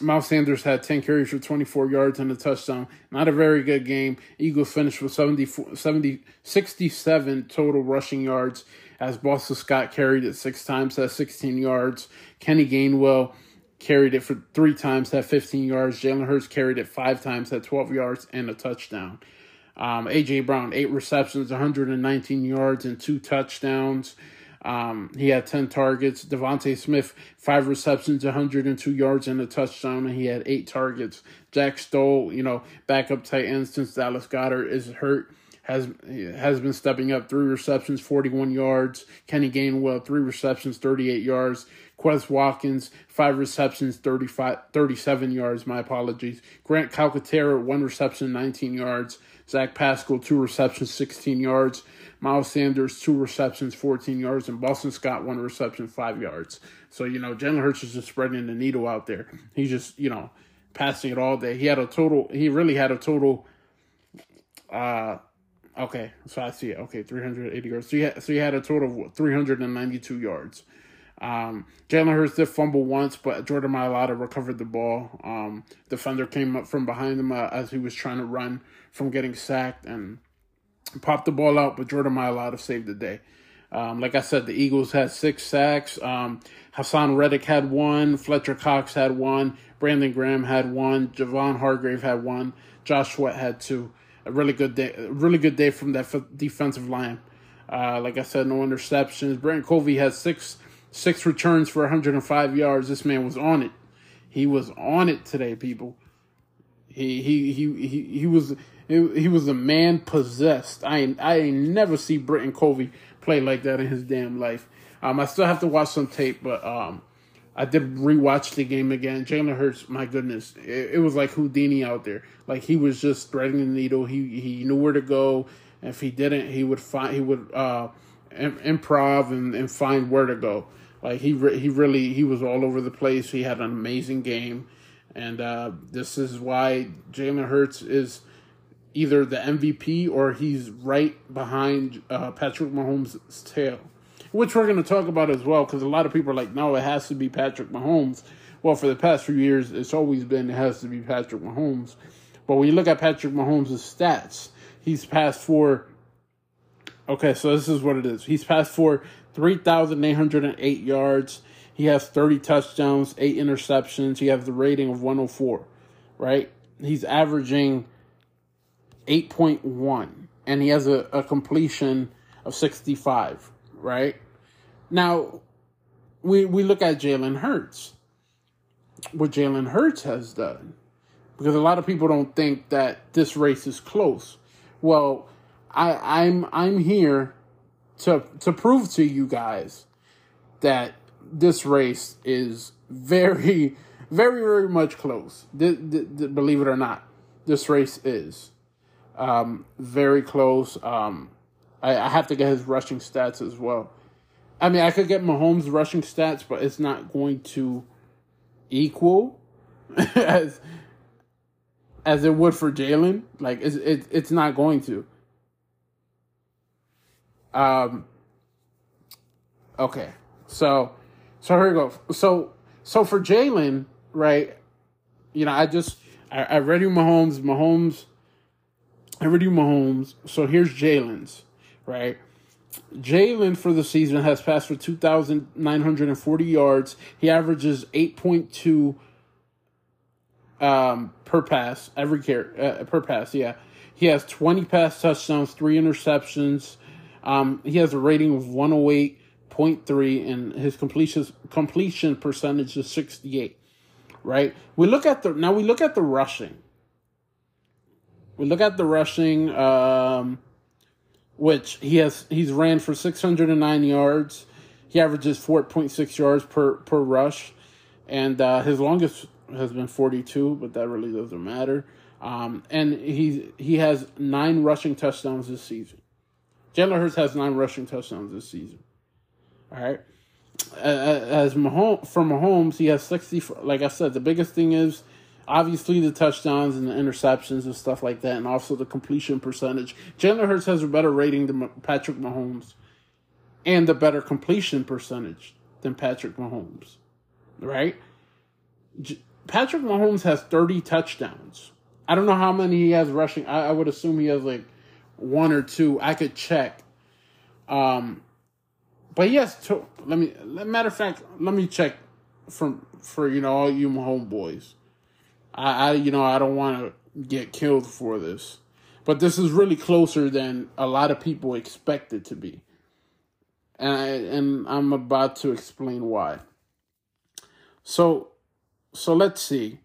Miles Sanders had 10 carries for 24 yards and a touchdown. Not a very good game. Eagles finished with 70, 70 67 total rushing yards as Boston Scott carried it six times, at 16 yards. Kenny Gainwell carried it for three times, at 15 yards. Jalen Hurts carried it five times, at 12 yards and a touchdown. Um, A.J. Brown, eight receptions, 119 yards, and two touchdowns. Um, he had 10 targets. DeVonta Smith, five receptions, 102 yards, and a touchdown, and he had eight targets. Jack Stoll, you know, backup tight end since Dallas Goedert is hurt, has has been stepping up. Three receptions, 41 yards. Kenny Gainwell, three receptions, 38 yards. Quez Watkins, five receptions, 35, 37 yards. My apologies. Grant Calcaterra, one reception, 19 yards. Zach Pascal, two receptions, 16 yards. Miles Sanders, two receptions, 14 yards. And Boston Scott, one reception, five yards. So, you know, Jalen Hurts is just spreading the needle out there. He's just, you know, passing it all day. He had a total, he really had a total, uh, okay, so I see it. Okay, 380 yards. So he had, so he had a total of 392 yards. Um, Jalen Hurts did fumble once, but Jordan Mailata recovered the ball. Um, defender came up from behind him uh, as he was trying to run from getting sacked and popped the ball out, but Jordan Mailata saved the day. Um, like I said, the Eagles had six sacks. Um, Haason Reddick had one. Fletcher Cox had one. Brandon Graham had one. Javon Hargrave had one. Josh Sweat had two. a really good day, really good day from that f- defensive line. Uh, like I said, no interceptions. Brent Covey had six six returns for 105 yards. This man was on it. He was on it today, people. He he he he, he was he, was a man possessed. I I ain't never see Britton Covey play like that in his damn life. Um, I still have to watch some tape, but um, I did rewatch the game again. Jalen Hurts, my goodness, it, it, was like Houdini out there. Like he was just threading the needle. He he knew where to go. If he didn't, he would find he would uh, improv and, and find where to go. Like he re- he really he was all over the place. He had an amazing game, and uh, this is why Jalen Hurts is either the MVP or he's right behind uh, Patrick Mahomes' tail, which we're going to talk about as well. Because a lot of people are like, no, it has to be Patrick Mahomes. Well, for the past few years, it's always been it has to be Patrick Mahomes. But when you look at Patrick Mahomes' stats, he's passed for. Okay, so this is what it is. He's passed for 3,808 yards. He has 30 touchdowns, 8 interceptions. He has the rating of 104, right? He's averaging 8.1, and he has a, a completion of 65, right? Now, we, we look at Jalen Hurts, what Jalen Hurts has done, because a lot of people don't think that this race is close. Well, I, I'm I'm here to to prove to you guys that this race is very very very much close. Believe it or not this race is um, very close. Um, I, I have to get his rushing stats as well. I mean i could get mahomes rushing stats but it's not going to equal as as it would for jalen. Like it's, it, it's not going to um. Okay, so so here we go. So so for Jalen, right? You know, I just I, I read you Mahomes, Mahomes. I read you Mahomes. So here's Jalen's, right? Jalen for the season has passed for 2,940 yards. He averages 8.2 um, per pass, every care, uh, per pass, yeah. He has 20 pass touchdowns, three interceptions, um, he has a rating of 108.3 and his completion completion percentage is 68. Right? We look at the now we look at the rushing. We look at the rushing um, which he has he's ran for 609 yards. He averages 4.6 yards per per rush and uh, his longest has been 42, but that really doesn't matter. Um, and he he has nine rushing touchdowns this season. Jalen Hurts has nine rushing touchdowns this season. All right. As Mahomes, for Mahomes, he has 60. Like I said, the biggest thing is obviously the touchdowns and the interceptions and stuff like that, and also the completion percentage. Jalen Hurts has a better rating than Patrick Mahomes and a better completion percentage than Patrick Mahomes. Right? Patrick Mahomes has 30 touchdowns. I don't know how many he has rushing. I, I would assume he has like one or two. I could check. Um, but yes, to, let me. Matter of fact, let me check from for you know all you homeboys. I, I you know I don't want to get killed for this, but this is really closer than a lot of people expect it to be, and I, and I'm about to explain why. So, so let's see.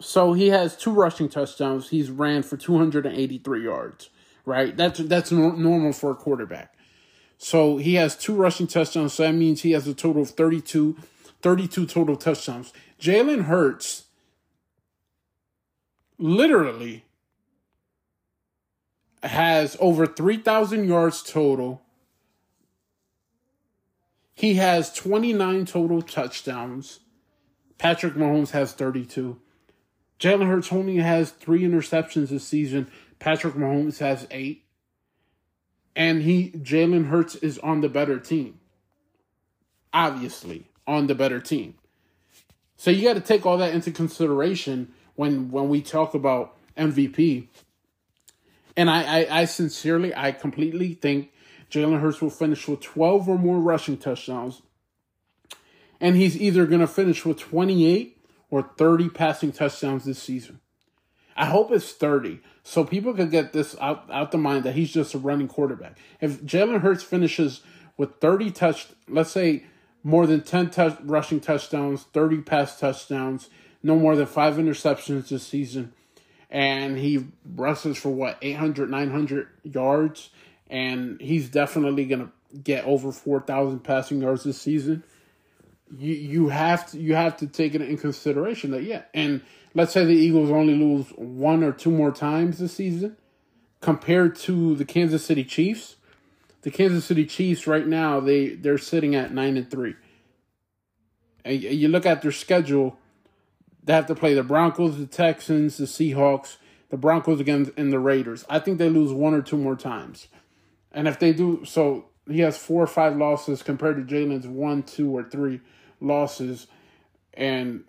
So he has two rushing touchdowns. He's ran for 283 yards, right? That's that's normal for a quarterback. So he has two rushing touchdowns. So that means he has a total of 32, 32 total touchdowns. Jalen Hurts literally has over 3,000 yards total. He has 29 total touchdowns. Patrick Mahomes has 32. Jalen Hurts only has three interceptions this season. Patrick Mahomes has eight. And he Jalen Hurts is on the better team. Obviously, on the better team. So you got to take all that into consideration when when we talk about MVP. And I, I, I sincerely, I completely think Jalen Hurts will finish with 12 or more rushing touchdowns. And he's either going to finish with 28 or 30 passing touchdowns this season. I hope it's 30 so people can get this out, out the mind that he's just a running quarterback. If Jalen Hurts finishes with 30 touch, let's say more than 10 touch, rushing touchdowns, 30 pass touchdowns, no more than five interceptions this season, and he rushes for what, 800, 900 yards, and he's definitely going to get over 4,000 passing yards this season. You, you have to you have to take it in consideration that yeah and let's say the Eagles only lose one or two more times this season compared to the Kansas City Chiefs. The Kansas City Chiefs right now they they're sitting at 9 and 3. And you look at their schedule, they have to play the Broncos, the Texans, the Seahawks, the Broncos again and the Raiders. I think they lose one or two more times. And if they do so he has four or five losses compared to Jalen's one, two, or three losses. And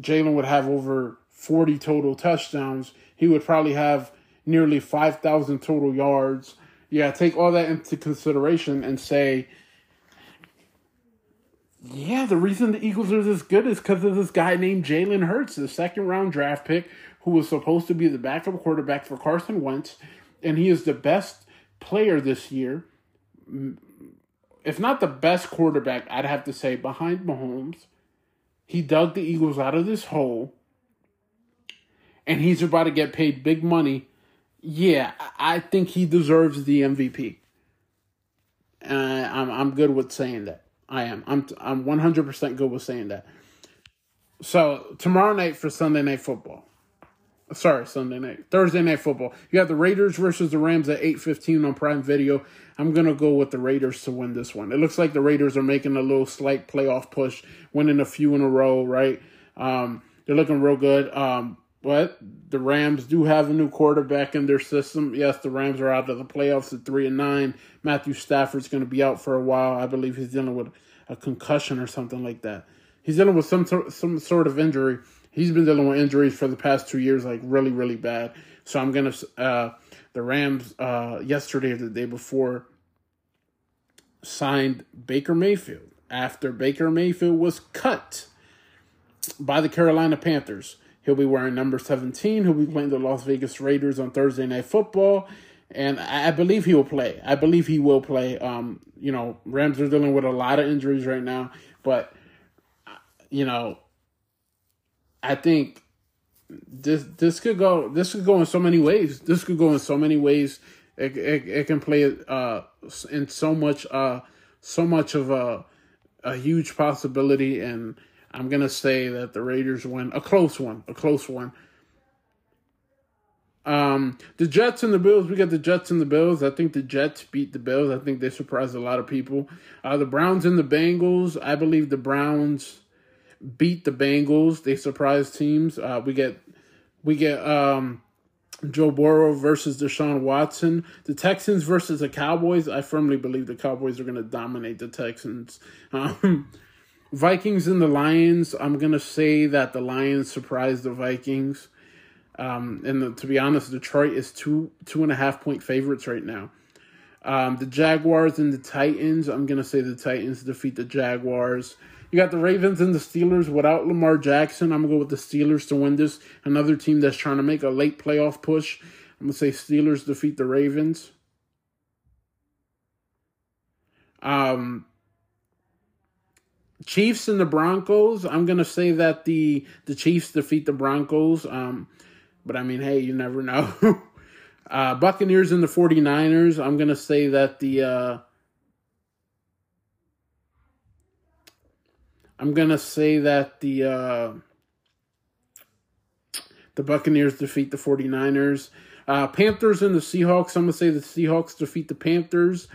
Jalen would have over 40 total touchdowns. He would probably have nearly 5,000 total yards. Yeah, take all that into consideration and say, yeah, the reason the Eagles are this good is because of this guy named Jalen Hurts, the second round draft pick, who was supposed to be the backup quarterback for Carson Wentz. And he is the best player this year. If not the best quarterback, I'd have to say behind Mahomes. He dug the Eagles out of this hole, and he's about to get paid big money. Yeah, I think he deserves the MVP. Uh, I'm I'm good with saying that. I am. I'm I'm 100% good with saying that. So tomorrow night for Sunday Night Football. Sorry, Sunday night, Thursday night football. You have the Raiders versus the Rams at eight fifteen on Prime Video. I'm gonna go with the Raiders to win this one. It looks like the Raiders are making a little slight playoff push, winning a few in a row. Right? Um, they're looking real good. Um, but the Rams do have a new quarterback in their system. Yes, the Rams are out of the playoffs at three and nine. Matthew Stafford's going to be out for a while. I believe he's dealing with a concussion or something like that. He's dealing with some some sort of injury he's been dealing with injuries for the past two years, like really, really bad. So I'm gonna uh, the Rams uh, yesterday or the day before signed Baker Mayfield after Baker Mayfield was cut by the Carolina Panthers. He'll be wearing number 17. He'll be playing the Las Vegas Raiders on Thursday Night Football. And I believe he will play. I believe he will play. Um, you know, Rams are dealing with a lot of injuries right now, but you know, I think this this could go this could go in so many ways. This could go in so many ways. It it, it can play uh in so much uh so much of a a huge possibility and I'm gonna say that the Raiders win a close one, a close one. Um, the Jets and the Bills, we got the Jets and the Bills. I think the Jets beat the Bills. I think they surprised a lot of people. Uh, the Browns and the Bengals, I believe the Browns beat the Bengals. They surprise teams. Uh, we get we get um, Joe Burrow versus Deshaun Watson. The Texans versus the Cowboys. I firmly believe the Cowboys are going to dominate the Texans. Um, Vikings and the Lions. I'm going to say that the Lions surprised the Vikings. Um, and the, to be honest, Detroit is two two and a half point favorites right now. Um, the Jaguars and the Titans. I'm going to say the Titans defeat the Jaguars. You got the Ravens and the Steelers without Lamar Jackson. I'm gonna go with the Steelers to win this. Another team that's trying to make a late playoff push. I'm gonna say Steelers defeat the Ravens. Um, Chiefs and the Broncos. I'm gonna say that the the Chiefs defeat the Broncos. Um, but I mean, hey, you never know. uh, Buccaneers and the 49ers. I'm gonna say that the uh, I'm gonna say that the uh, the Buccaneers defeat the 49ers. Uh, Panthers and the Seahawks. I'm gonna say the Seahawks defeat the Panthers.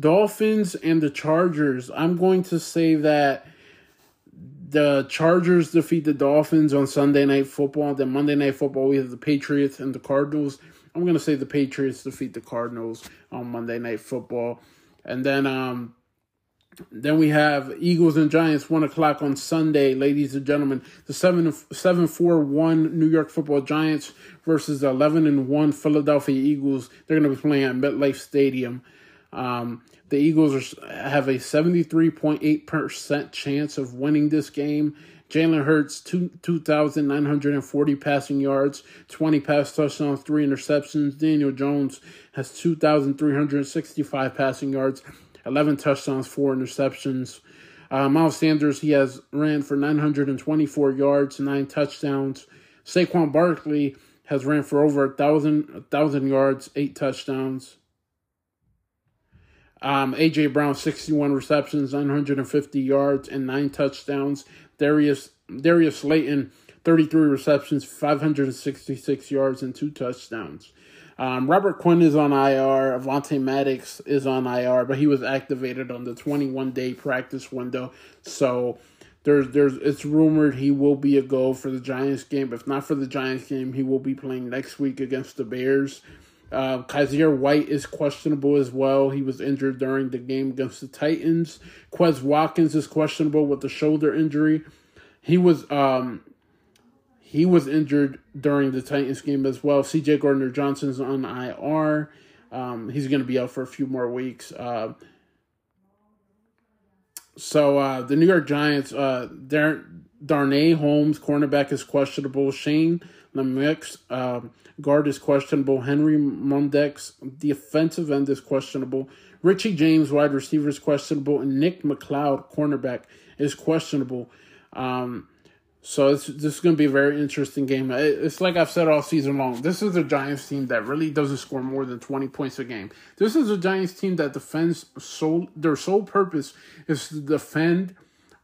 Dolphins and the Chargers. I'm going to say that the Chargers defeat the Dolphins on Sunday Night Football. Then Monday Night Football, we have the Patriots and the Cardinals. I'm going to say the Patriots defeat the Cardinals on Monday Night Football. And then um, then we have Eagles and Giants, one o'clock on Sunday, ladies and gentlemen. The seven seven four one New York Football Giants versus the eleven and one Philadelphia Eagles. They're going to be playing at MetLife Stadium. Um, the Eagles are, have a seventy three point eight percent chance of winning this game. Jalen Hurts, two, 2,940 passing yards, 20 pass touchdowns, three interceptions. Daniel Jones has 2,365 passing yards, 11 touchdowns, four interceptions. Uh, Miles Sanders, he has ran for 924 yards, nine touchdowns. Saquon Barkley has ran for over a thousand, a thousand yards, eight touchdowns. Um, AJ Brown, 61 receptions, 950 yards, and nine touchdowns. Darius Darius Slayton, 33 receptions, 566 yards, and two touchdowns. Um, Robert Quinn is on IR. Avonte Maddox is on IR, but he was activated on the 21 day practice window. So there's there's it's rumored he will be a go for the Giants game. If not for the Giants game, he will be playing next week against the Bears. Uh, Kyzir White is questionable as well. He was injured during the game against the Titans. Quez Watkins is questionable with a shoulder injury. He was um he was injured during the Titans game as well. CJ Gardner Johnson's on IR. Um, he's going to be out for a few more weeks. Uh, so uh, the New York Giants, uh, Darnay Holmes, cornerback, is questionable. Shane Lemieux, uh, guard, is questionable. Henry Mondeaux, defensive end, is questionable. Richie James, wide receiver, is questionable. And Nick McCloud, cornerback, is questionable. Um, so this is going to be a very interesting game. It's like I've said all season long. This is a Giants team that really doesn't score more than 20 points a game. This is a Giants team that defends sole their sole purpose is to defend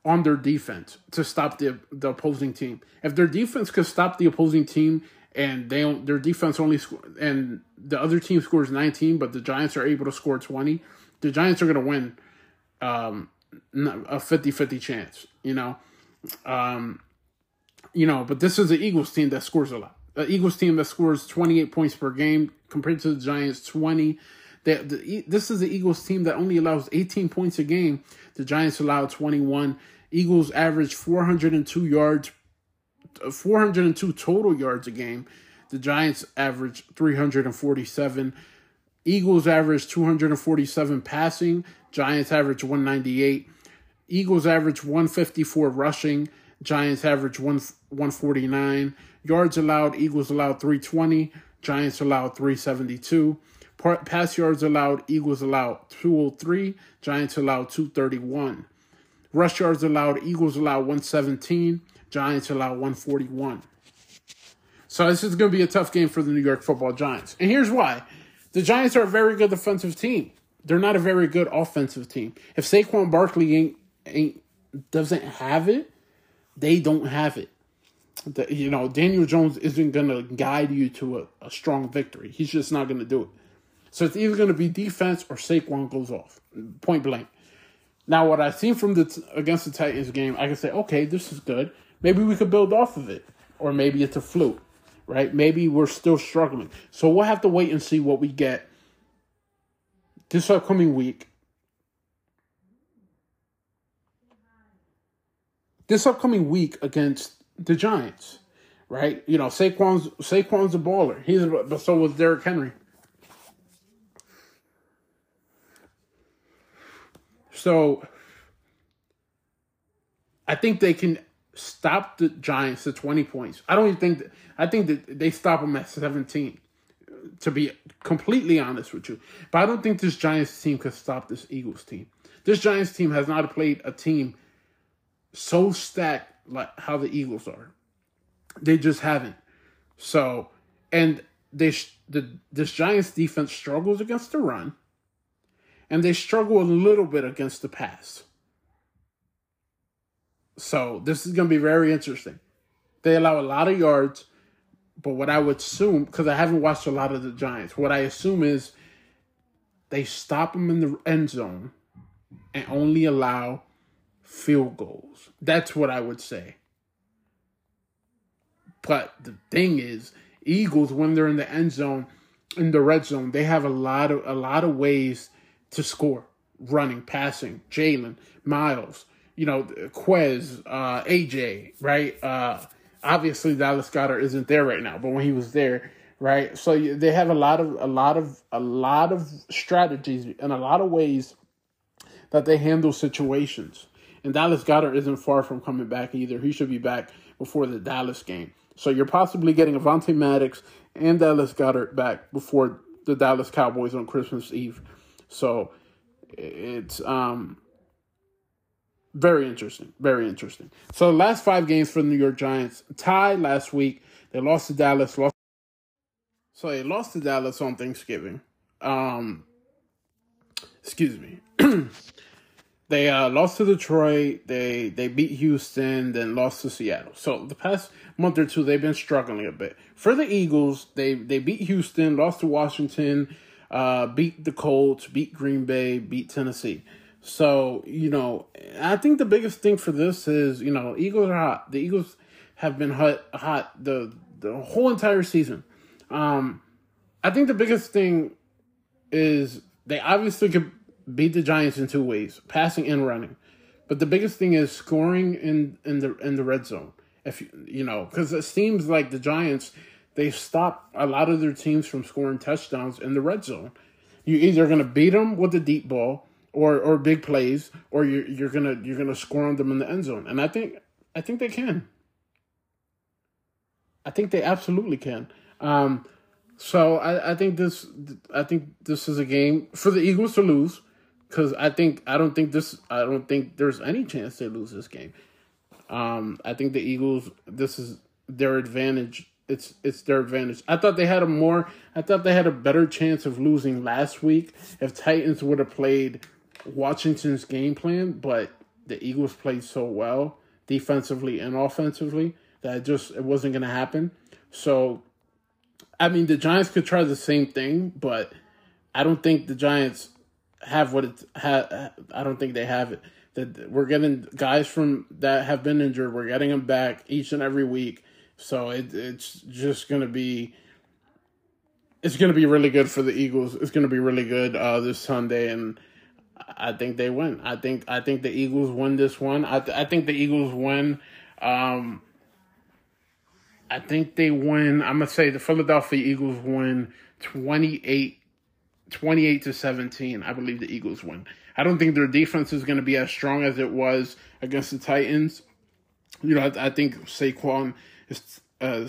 on their defense to stop the the opposing team. If their defense could stop the opposing team and they their defense only score and the other team scores 19 but the Giants are able to score 20, the Giants are going to win um, a 50-50 chance, you know. Um, you know, but this is an Eagles team that scores a lot. An Eagles team that scores 28 points per game compared to the Giants 20. That the, this is the Eagles team that only allows 18 points a game. The Giants allow 21. Eagles average 402 yards, 402 total yards a game. The Giants average 347. Eagles average 247 passing. Giants average 198. Eagles average 154 rushing. Giants average one 149. Yards allowed, Eagles allowed 320. Giants allowed 372. Pass yards allowed, Eagles allowed 203. Giants allowed 231. Rush yards allowed, Eagles allowed 117. Giants allowed 141. So this is going to be a tough game for the New York football Giants. And here's why. The Giants are a very good defensive team. They're not a very good offensive team. If Saquon Barkley ain't, ain't doesn't have it, they don't have it. You know, Daniel Jones isn't going to guide you to a, a strong victory. He's just not going to do it. So it's either going to be defense or Saquon goes off, point blank. Now, what I've seen from the against the Titans game, I can say, okay, this is good. Maybe we could build off of it, or maybe it's a fluke, right? Maybe we're still struggling. So we'll have to wait and see what we get this upcoming week this upcoming week against the Giants, right? You know, Saquon's Saquon's a baller. He's a, but so was Derrick Henry. So I think they can stop the Giants to 20 points. I don't even think that, I think that they stop them at 17 to be completely honest with you. But I don't think this Giants team could stop this Eagles team. This Giants team has not played a team so stacked like how the Eagles are. They just haven't. So, and they the this Giants defense struggles against the run, and they struggle a little bit against the pass. So this is going to be very interesting. They allow a lot of yards, but what I would assume, because I haven't watched a lot of the Giants, what I assume is they stop them in the end zone and only allow field goals. That's what I would say. But the thing is, Eagles when they're in the end zone, in the red zone, they have a lot of a lot of ways to score. Running, passing, Jalen, Miles, you know, Quez, uh, AJ, right? Uh, obviously Dallas Goedert isn't there right now, but when he was there, right? So they have a lot of a lot of a lot of strategies and a lot of ways that they handle situations. And Dallas Goedert isn't far from coming back either. He should be back before the Dallas game. So you're possibly getting Avonte Maddox and Dallas Goedert back before the Dallas Cowboys on Christmas Eve. So it's um very interesting. Very interesting. So the last five games for the New York Giants tied last week. They lost to Dallas. Lost. So they lost to Dallas on Thanksgiving. Um, excuse me. they uh, lost to Detroit. They they beat Houston, then lost to Seattle. So the past month or two, they've been struggling a bit. For the Eagles, they they beat Houston, lost to Washington, uh, beat the Colts, beat Green Bay, beat Tennessee. So you know, I think the biggest thing for this is you know Eagles are hot. The Eagles have been hot hot the the whole entire season. Um, I think the biggest thing is they obviously could beat the Giants in two ways: passing and running. But the biggest thing is scoring in in the in the red zone. If you, you know, because it seems like the Giants they stop a lot of their teams from scoring touchdowns in the red zone. You're either going to beat them with the deep ball or or big plays, or you're you're gonna you're gonna score on them in the end zone. And I think I think they can. I think they absolutely can. Um, so I, I think this I think this is a game for the Eagles to lose because I think I don't think this I don't think there's any chance they lose this game. Um, I think the Eagles this is their advantage. It's it's their advantage. I thought they had a more I thought they had a better chance of losing last week if Titans would have played Washington's game plan, but the Eagles played so well defensively and offensively that it just it wasn't going to happen. So, I mean, the Giants could try the same thing, but I don't think the Giants have what it ha- I don't think they have it. That we're getting guys from that have been injured. We're getting them back each and every week. So it it's just going to be it's going to be really good for the Eagles. It's going to be really good uh, this Sunday, and I think they win. I think I think the Eagles win this one. I th- I think the Eagles win. Um, I think they win. I'm gonna say the Philadelphia Eagles win 28, 28 to 17. I believe the Eagles win. I don't think their defense is going to be as strong as it was against the Titans. You know, I, I think Saquon is uh,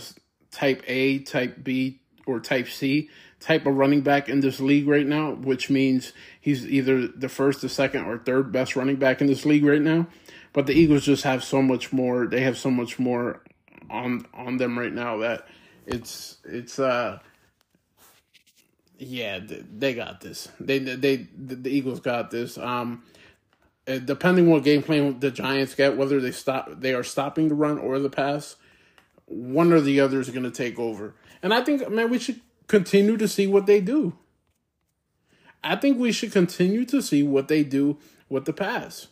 type A, type B, or type C type of running back in this league right now, which means he's either the first, the second, or third best running back in this league right now. But the Eagles just have so much more. They have so much more on on them right now that it's it's uh yeah they got this. They they the Eagles got this. Um, uh, depending what game plan the Giants get, whether they stop they are stopping the run or the pass, one or the other is going to take over. And I think man we should continue to see what they do. I think we should continue to see what they do with the pass.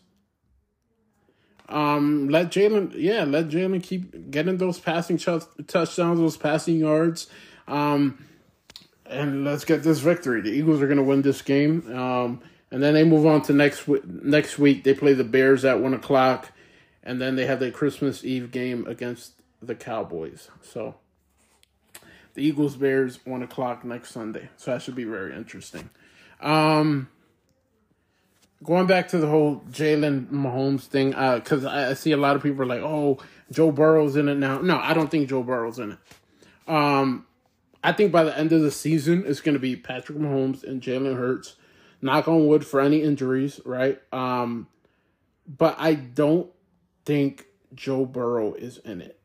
Um, let Jalen, yeah, let Jalen keep getting those passing ch- touchdowns, those passing yards. Um, and let's get this victory. The Eagles are going to win this game. Um, and then they move on to next next week. They play the Bears at one o'clock, and then they have the Christmas Eve game against the Cowboys. So the Eagles Bears one o'clock next Sunday. So that should be very interesting. Um, going back to the whole Jalen Mahomes thing, because uh, I, I, see a lot of people are like, "Oh, Joe Burrow's in it now." No, I don't think Joe Burrow's in it. Um, I think by the end of the season, it's going to be Patrick Mahomes and Jalen Hurts. Knock on wood for any injuries, right? Um, but I don't think Joe Burrow is in it.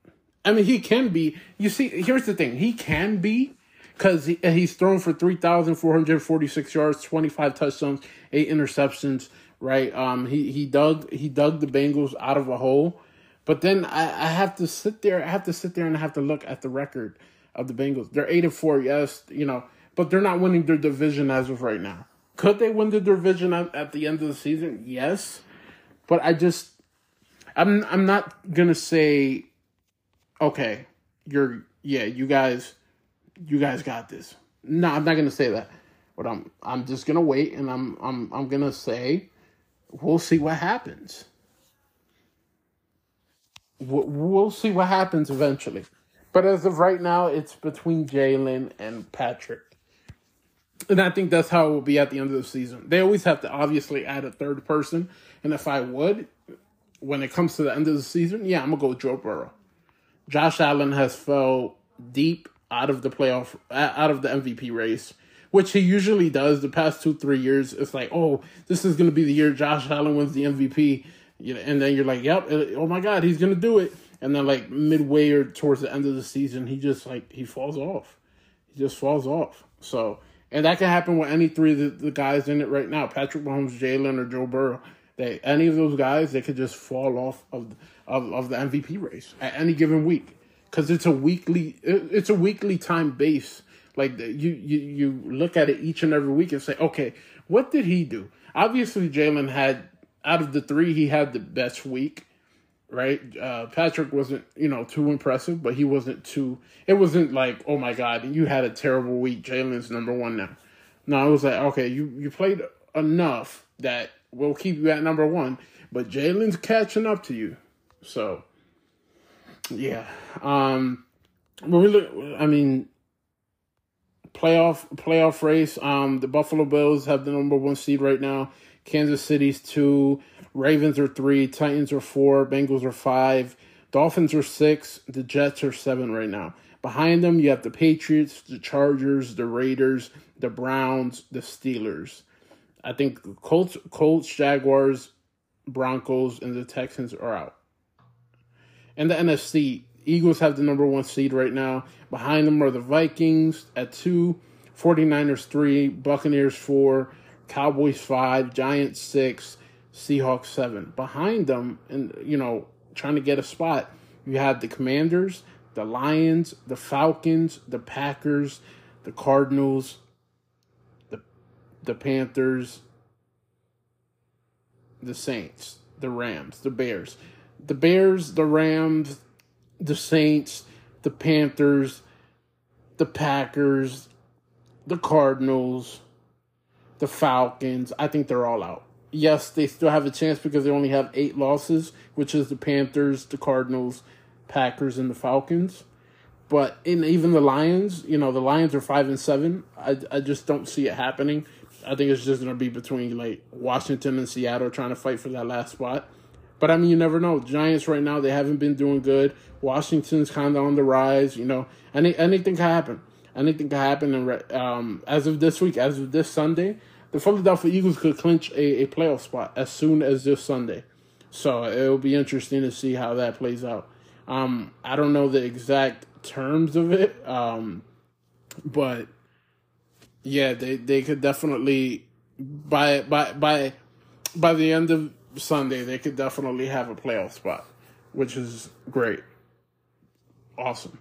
I mean, he can be. You see, here's the thing: he can be because he, he's thrown for three thousand four hundred forty six yards, twenty five touchdowns, eight interceptions. Right? Um, he he dug he dug the Bengals out of a hole, but then I, I have to sit there. I have to sit there and I have to look at the record of the Bengals. They're eight and four, yes, you know, but they're not winning their division as of right now. Could they win the division at, at the end of the season? Yes, but I just I'm I'm not gonna say okay, you're yeah, you guys you guys got this. No, I'm not gonna say that. But I'm I'm just gonna wait and I'm I'm I'm gonna say we'll see what happens. We'll see what happens eventually. But as of right now, it's between Jalen and Patrick. And I think that's how it will be at the end of the season. They always have to obviously add a third person. And if I would, when it comes to the end of the season, yeah, I'm gonna go with Joe Burrow. Josh Allen has fell deep out of the playoff, out of the MVP race, which he usually does. The past two, three years, it's like, oh, this is gonna be the year Josh Allen wins the MVP. And then you're like, yep, oh my God, he's gonna do it. And then like midway or towards the end of the season, he just like he falls off. He just falls off. So and that can happen with any three of the, the guys in it right now: Patrick Mahomes, Jalen, or Joe Burrow. They any of those guys, they could just fall off of of, of the MVP race at any given week because it's a weekly it's a weekly time base. Like you you you look at it each and every week and say, okay, what did he do? Obviously, Jalen had out of the three, he had the best week right? Uh, Patrick wasn't, you know, too impressive, but he wasn't too. It wasn't like, oh my god, you had a terrible week. Jalen's number one now. No, I was like, okay, you you played enough that we'll keep you at number one, but Jalen's catching up to you. So, yeah. Um, when we look, I mean, playoff playoff race. Um, the Buffalo Bills have the number one seed right now. Kansas City's two. Ravens are three, Titans are four, Bengals are five, Dolphins are six, the Jets are seven right now. Behind them, you have the Patriots, the Chargers, the Raiders, the Browns, the Steelers. I think Colts, Colts, Jaguars, Broncos, and the Texans are out. And the NFC, Eagles have the number one seed right now. Behind them are the Vikings at two, 49ers three, Buccaneers four, Cowboys five, Giants six, Seahawks seven. Behind them, and you know, trying to get a spot, you have the Commanders, the Lions, the Falcons, the Packers, the Cardinals, the the Panthers, the Saints, the Rams, the Bears. The Bears, the Rams, the Saints, the Panthers, the Packers, the Cardinals, the Falcons. I think they're all out yes, they still have a chance because they only have eight losses, which is the Panthers, the Cardinals, Packers, and the Falcons. But in even the Lions, you know, the Lions are five and seven. I, I just don't see it happening. I think it's just gonna be between like Washington and Seattle trying to fight for that last spot. But I mean, you never know. Giants right now they haven't been doing good. Washington's kind of on the rise. You know, any anything can happen. Anything can happen. And um, as of this week, as of this Sunday, the Philadelphia Eagles could clinch a, a playoff spot as soon as this Sunday. So it'll be interesting to see how that plays out. Um, I don't know the exact terms of it, um, but yeah, they, they could definitely by by by by the end of Sunday they could definitely have a playoff spot, which is great, awesome.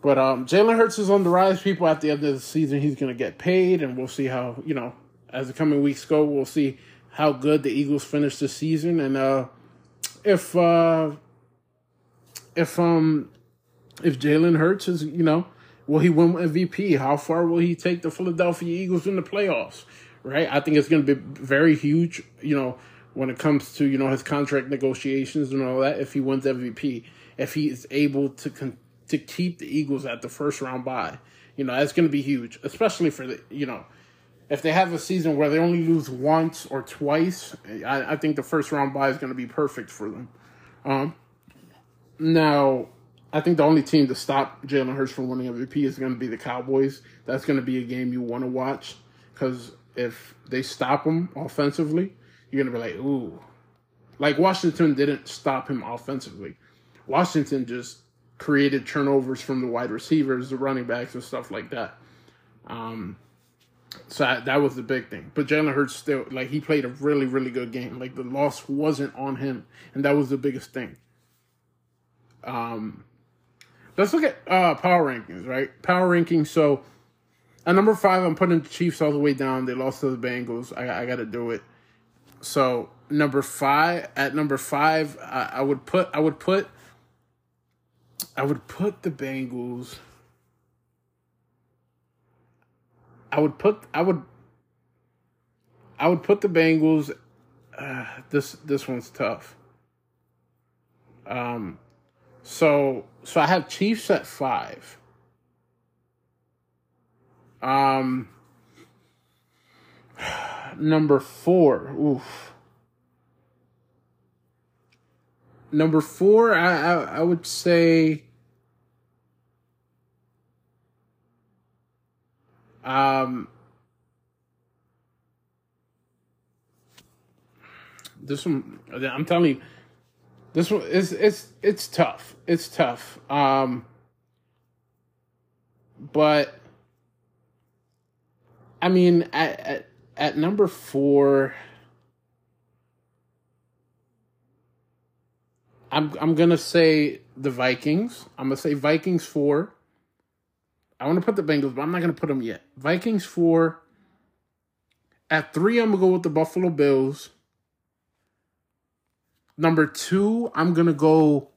But um, Jalen Hurts is on the rise. People at the end of the season, he's going to get paid, and we'll see how you know as the coming weeks go. We'll see how good the Eagles finish the season, and uh, if uh, if um if Jalen Hurts is you know will he win MVP? How far will he take the Philadelphia Eagles in the playoffs? Right, I think it's going to be very huge. You know when it comes to you know his contract negotiations and all that. If he wins MVP, if he is able to to keep the Eagles at the first round bye. You know, that's going to be huge, especially for the, you know, if they have a season where they only lose once or twice, I, I think the first round bye is going to be perfect for them. Um, now, I think the only team to stop Jalen Hurts from winning MVP is going to be the Cowboys. That's going to be a game you want to watch because if they stop him offensively, you're going to be like, ooh. Like Washington didn't stop him offensively. Washington just created turnovers from the wide receivers, the running backs, and stuff like that. Um, so I, that was the big thing. But Jalen Hurts still, like, he played a really, really good game. Like, the loss wasn't on him, and that was the biggest thing. Um, let's look at uh, power rankings, right? Power rankings. So at number five, I'm putting the Chiefs all the way down. They lost to the Bengals. I, I got to do it. So number five, at number five, I, I would put, I would put I would put the Bengals. I would put I would I would put the Bengals. Uh, this this one's tough. Um, so so I have Chiefs at five. Um, number four. Oof. Number four, I, I I would say. Um, this one, I'm telling you, this one is it's it's tough. It's tough. Um, but I mean, at at, at number four. I'm I'm gonna say the Vikings. I'm gonna say Vikings four. I want to put the Bengals, but I'm not gonna put them yet. Vikings four. At three, I'm gonna go with the Buffalo Bills. Number two, I'm gonna go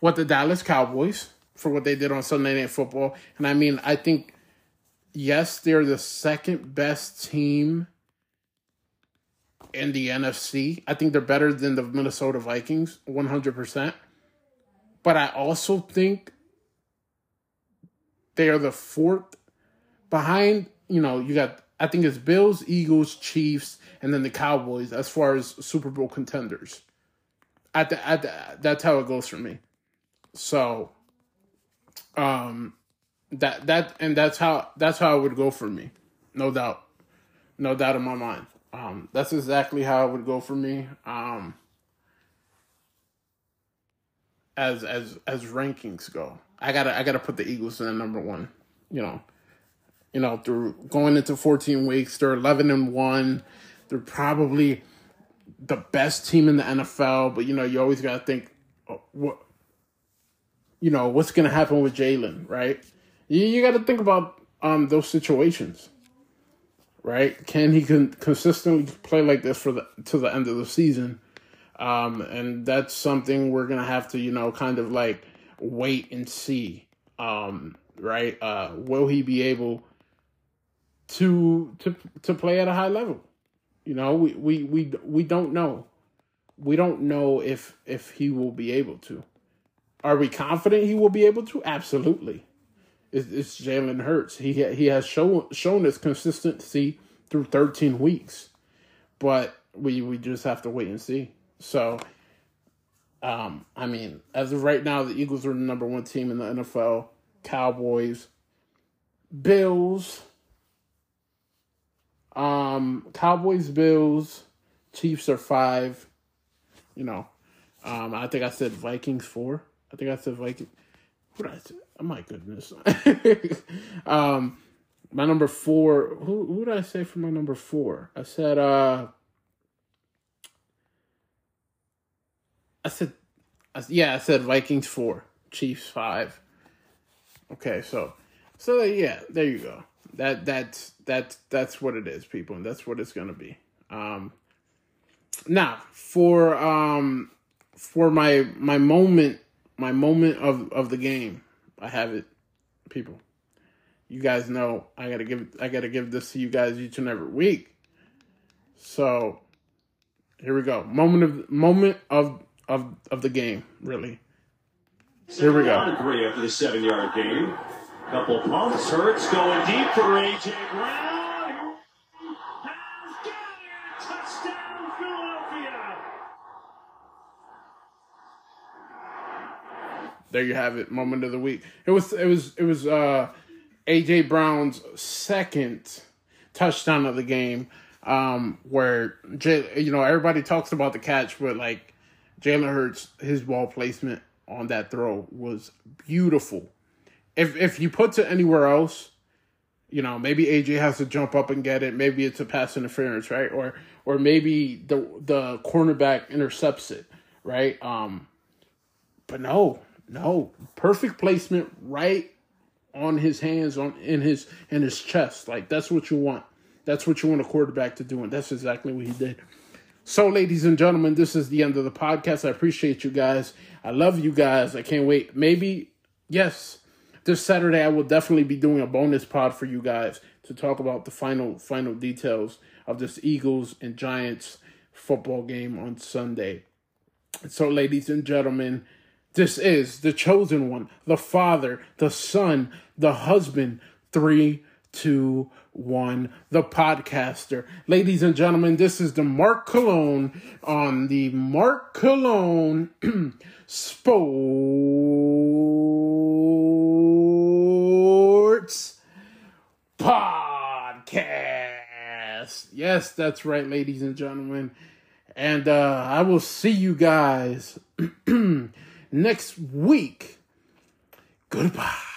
with the Dallas Cowboys for what they did on Sunday Night Football. And I mean, I think yes, they're the second best team in the NFC. I think they're better than the Minnesota Vikings, 100%. But I also think they are the fourth behind, you know, you got, I think it's Bills, Eagles, Chiefs, and then the Cowboys as far as Super Bowl contenders. At the, at the, that's how it goes for me. So, um, that that and that's how that's how it would go for me, no doubt, no doubt in my mind. Um, that's exactly how it would go for me. Um, as as as rankings go, I gotta I gotta put the Eagles in the number one. You know, you know through going into fourteen weeks, they're eleven and one. They're probably the best team in the NFL, but you know you always gotta think, oh, what, you know, what's gonna happen with Jalen, right? You you gotta think about um those situations right? Can he con- consistently play like this for the to the end of the season? Um, and that's something we're gonna have to, you know, kind of like wait and see. Um, right? Uh, will he be able to to to play at a high level? You know, we we we we don't know. We don't know if if he will be able to. Are we confident he will be able to? Absolutely it's, it's Jalen Hurts. He he has shown shown his consistency through 13 weeks, but we we just have to wait and see. So, um, I mean, as of right now, the Eagles are the number one team in the NFL. Cowboys, Bills, um, Cowboys, Bills, Chiefs are five. You know, um, I think I said Vikings four. I think I said Vikings. What did I say? Oh my goodness. um, my number four. Who who did I say for my number four? I said. uh I said, I, yeah, I said Vikings four, Chiefs five. Okay, so, so yeah, there you go. That that's that's that's what it is, people, and that's what it's gonna be. Um, now for um for my my moment my moment of of the game I have it, people. You guys know I gotta give I gotta give this to you guys each and every week. So here we go. Moment of moment of of of the game, really. Here we go. Three after the seven yard game. Couple pumps. Hurts going deep for AJ Brown. There you have it moment of the week. It was it was it was uh aj brown's second touchdown of the game um where J, you know everybody talks about the catch but like jalen hurts his ball placement on that throw was beautiful. If if you put it anywhere else you know maybe aj has to jump up and get it. Maybe it's a pass interference right? Or or maybe the the cornerback intercepts it right? Um but no no, perfect placement right on his hands on in his in his chest. Like that's what you want. That's what you want a quarterback to do, and that's exactly what he did. So, ladies and gentlemen, this is the end of the podcast. I appreciate you guys. I love you guys. I can't wait. Maybe, yes, this Saturday I will definitely be doing a bonus pod for you guys to talk about the final final details of this Eagles and Giants football game on Sunday. So, ladies and gentlemen, this is the chosen one, the Father, the Son, the husband, Three, two, one, the podcaster. Ladies and gentlemen, this is the Mark Cologne on the Mark Cologne Sports Podcast. Yes, that's right, ladies and gentlemen. And uh, I will see you guys next week. Goodbye.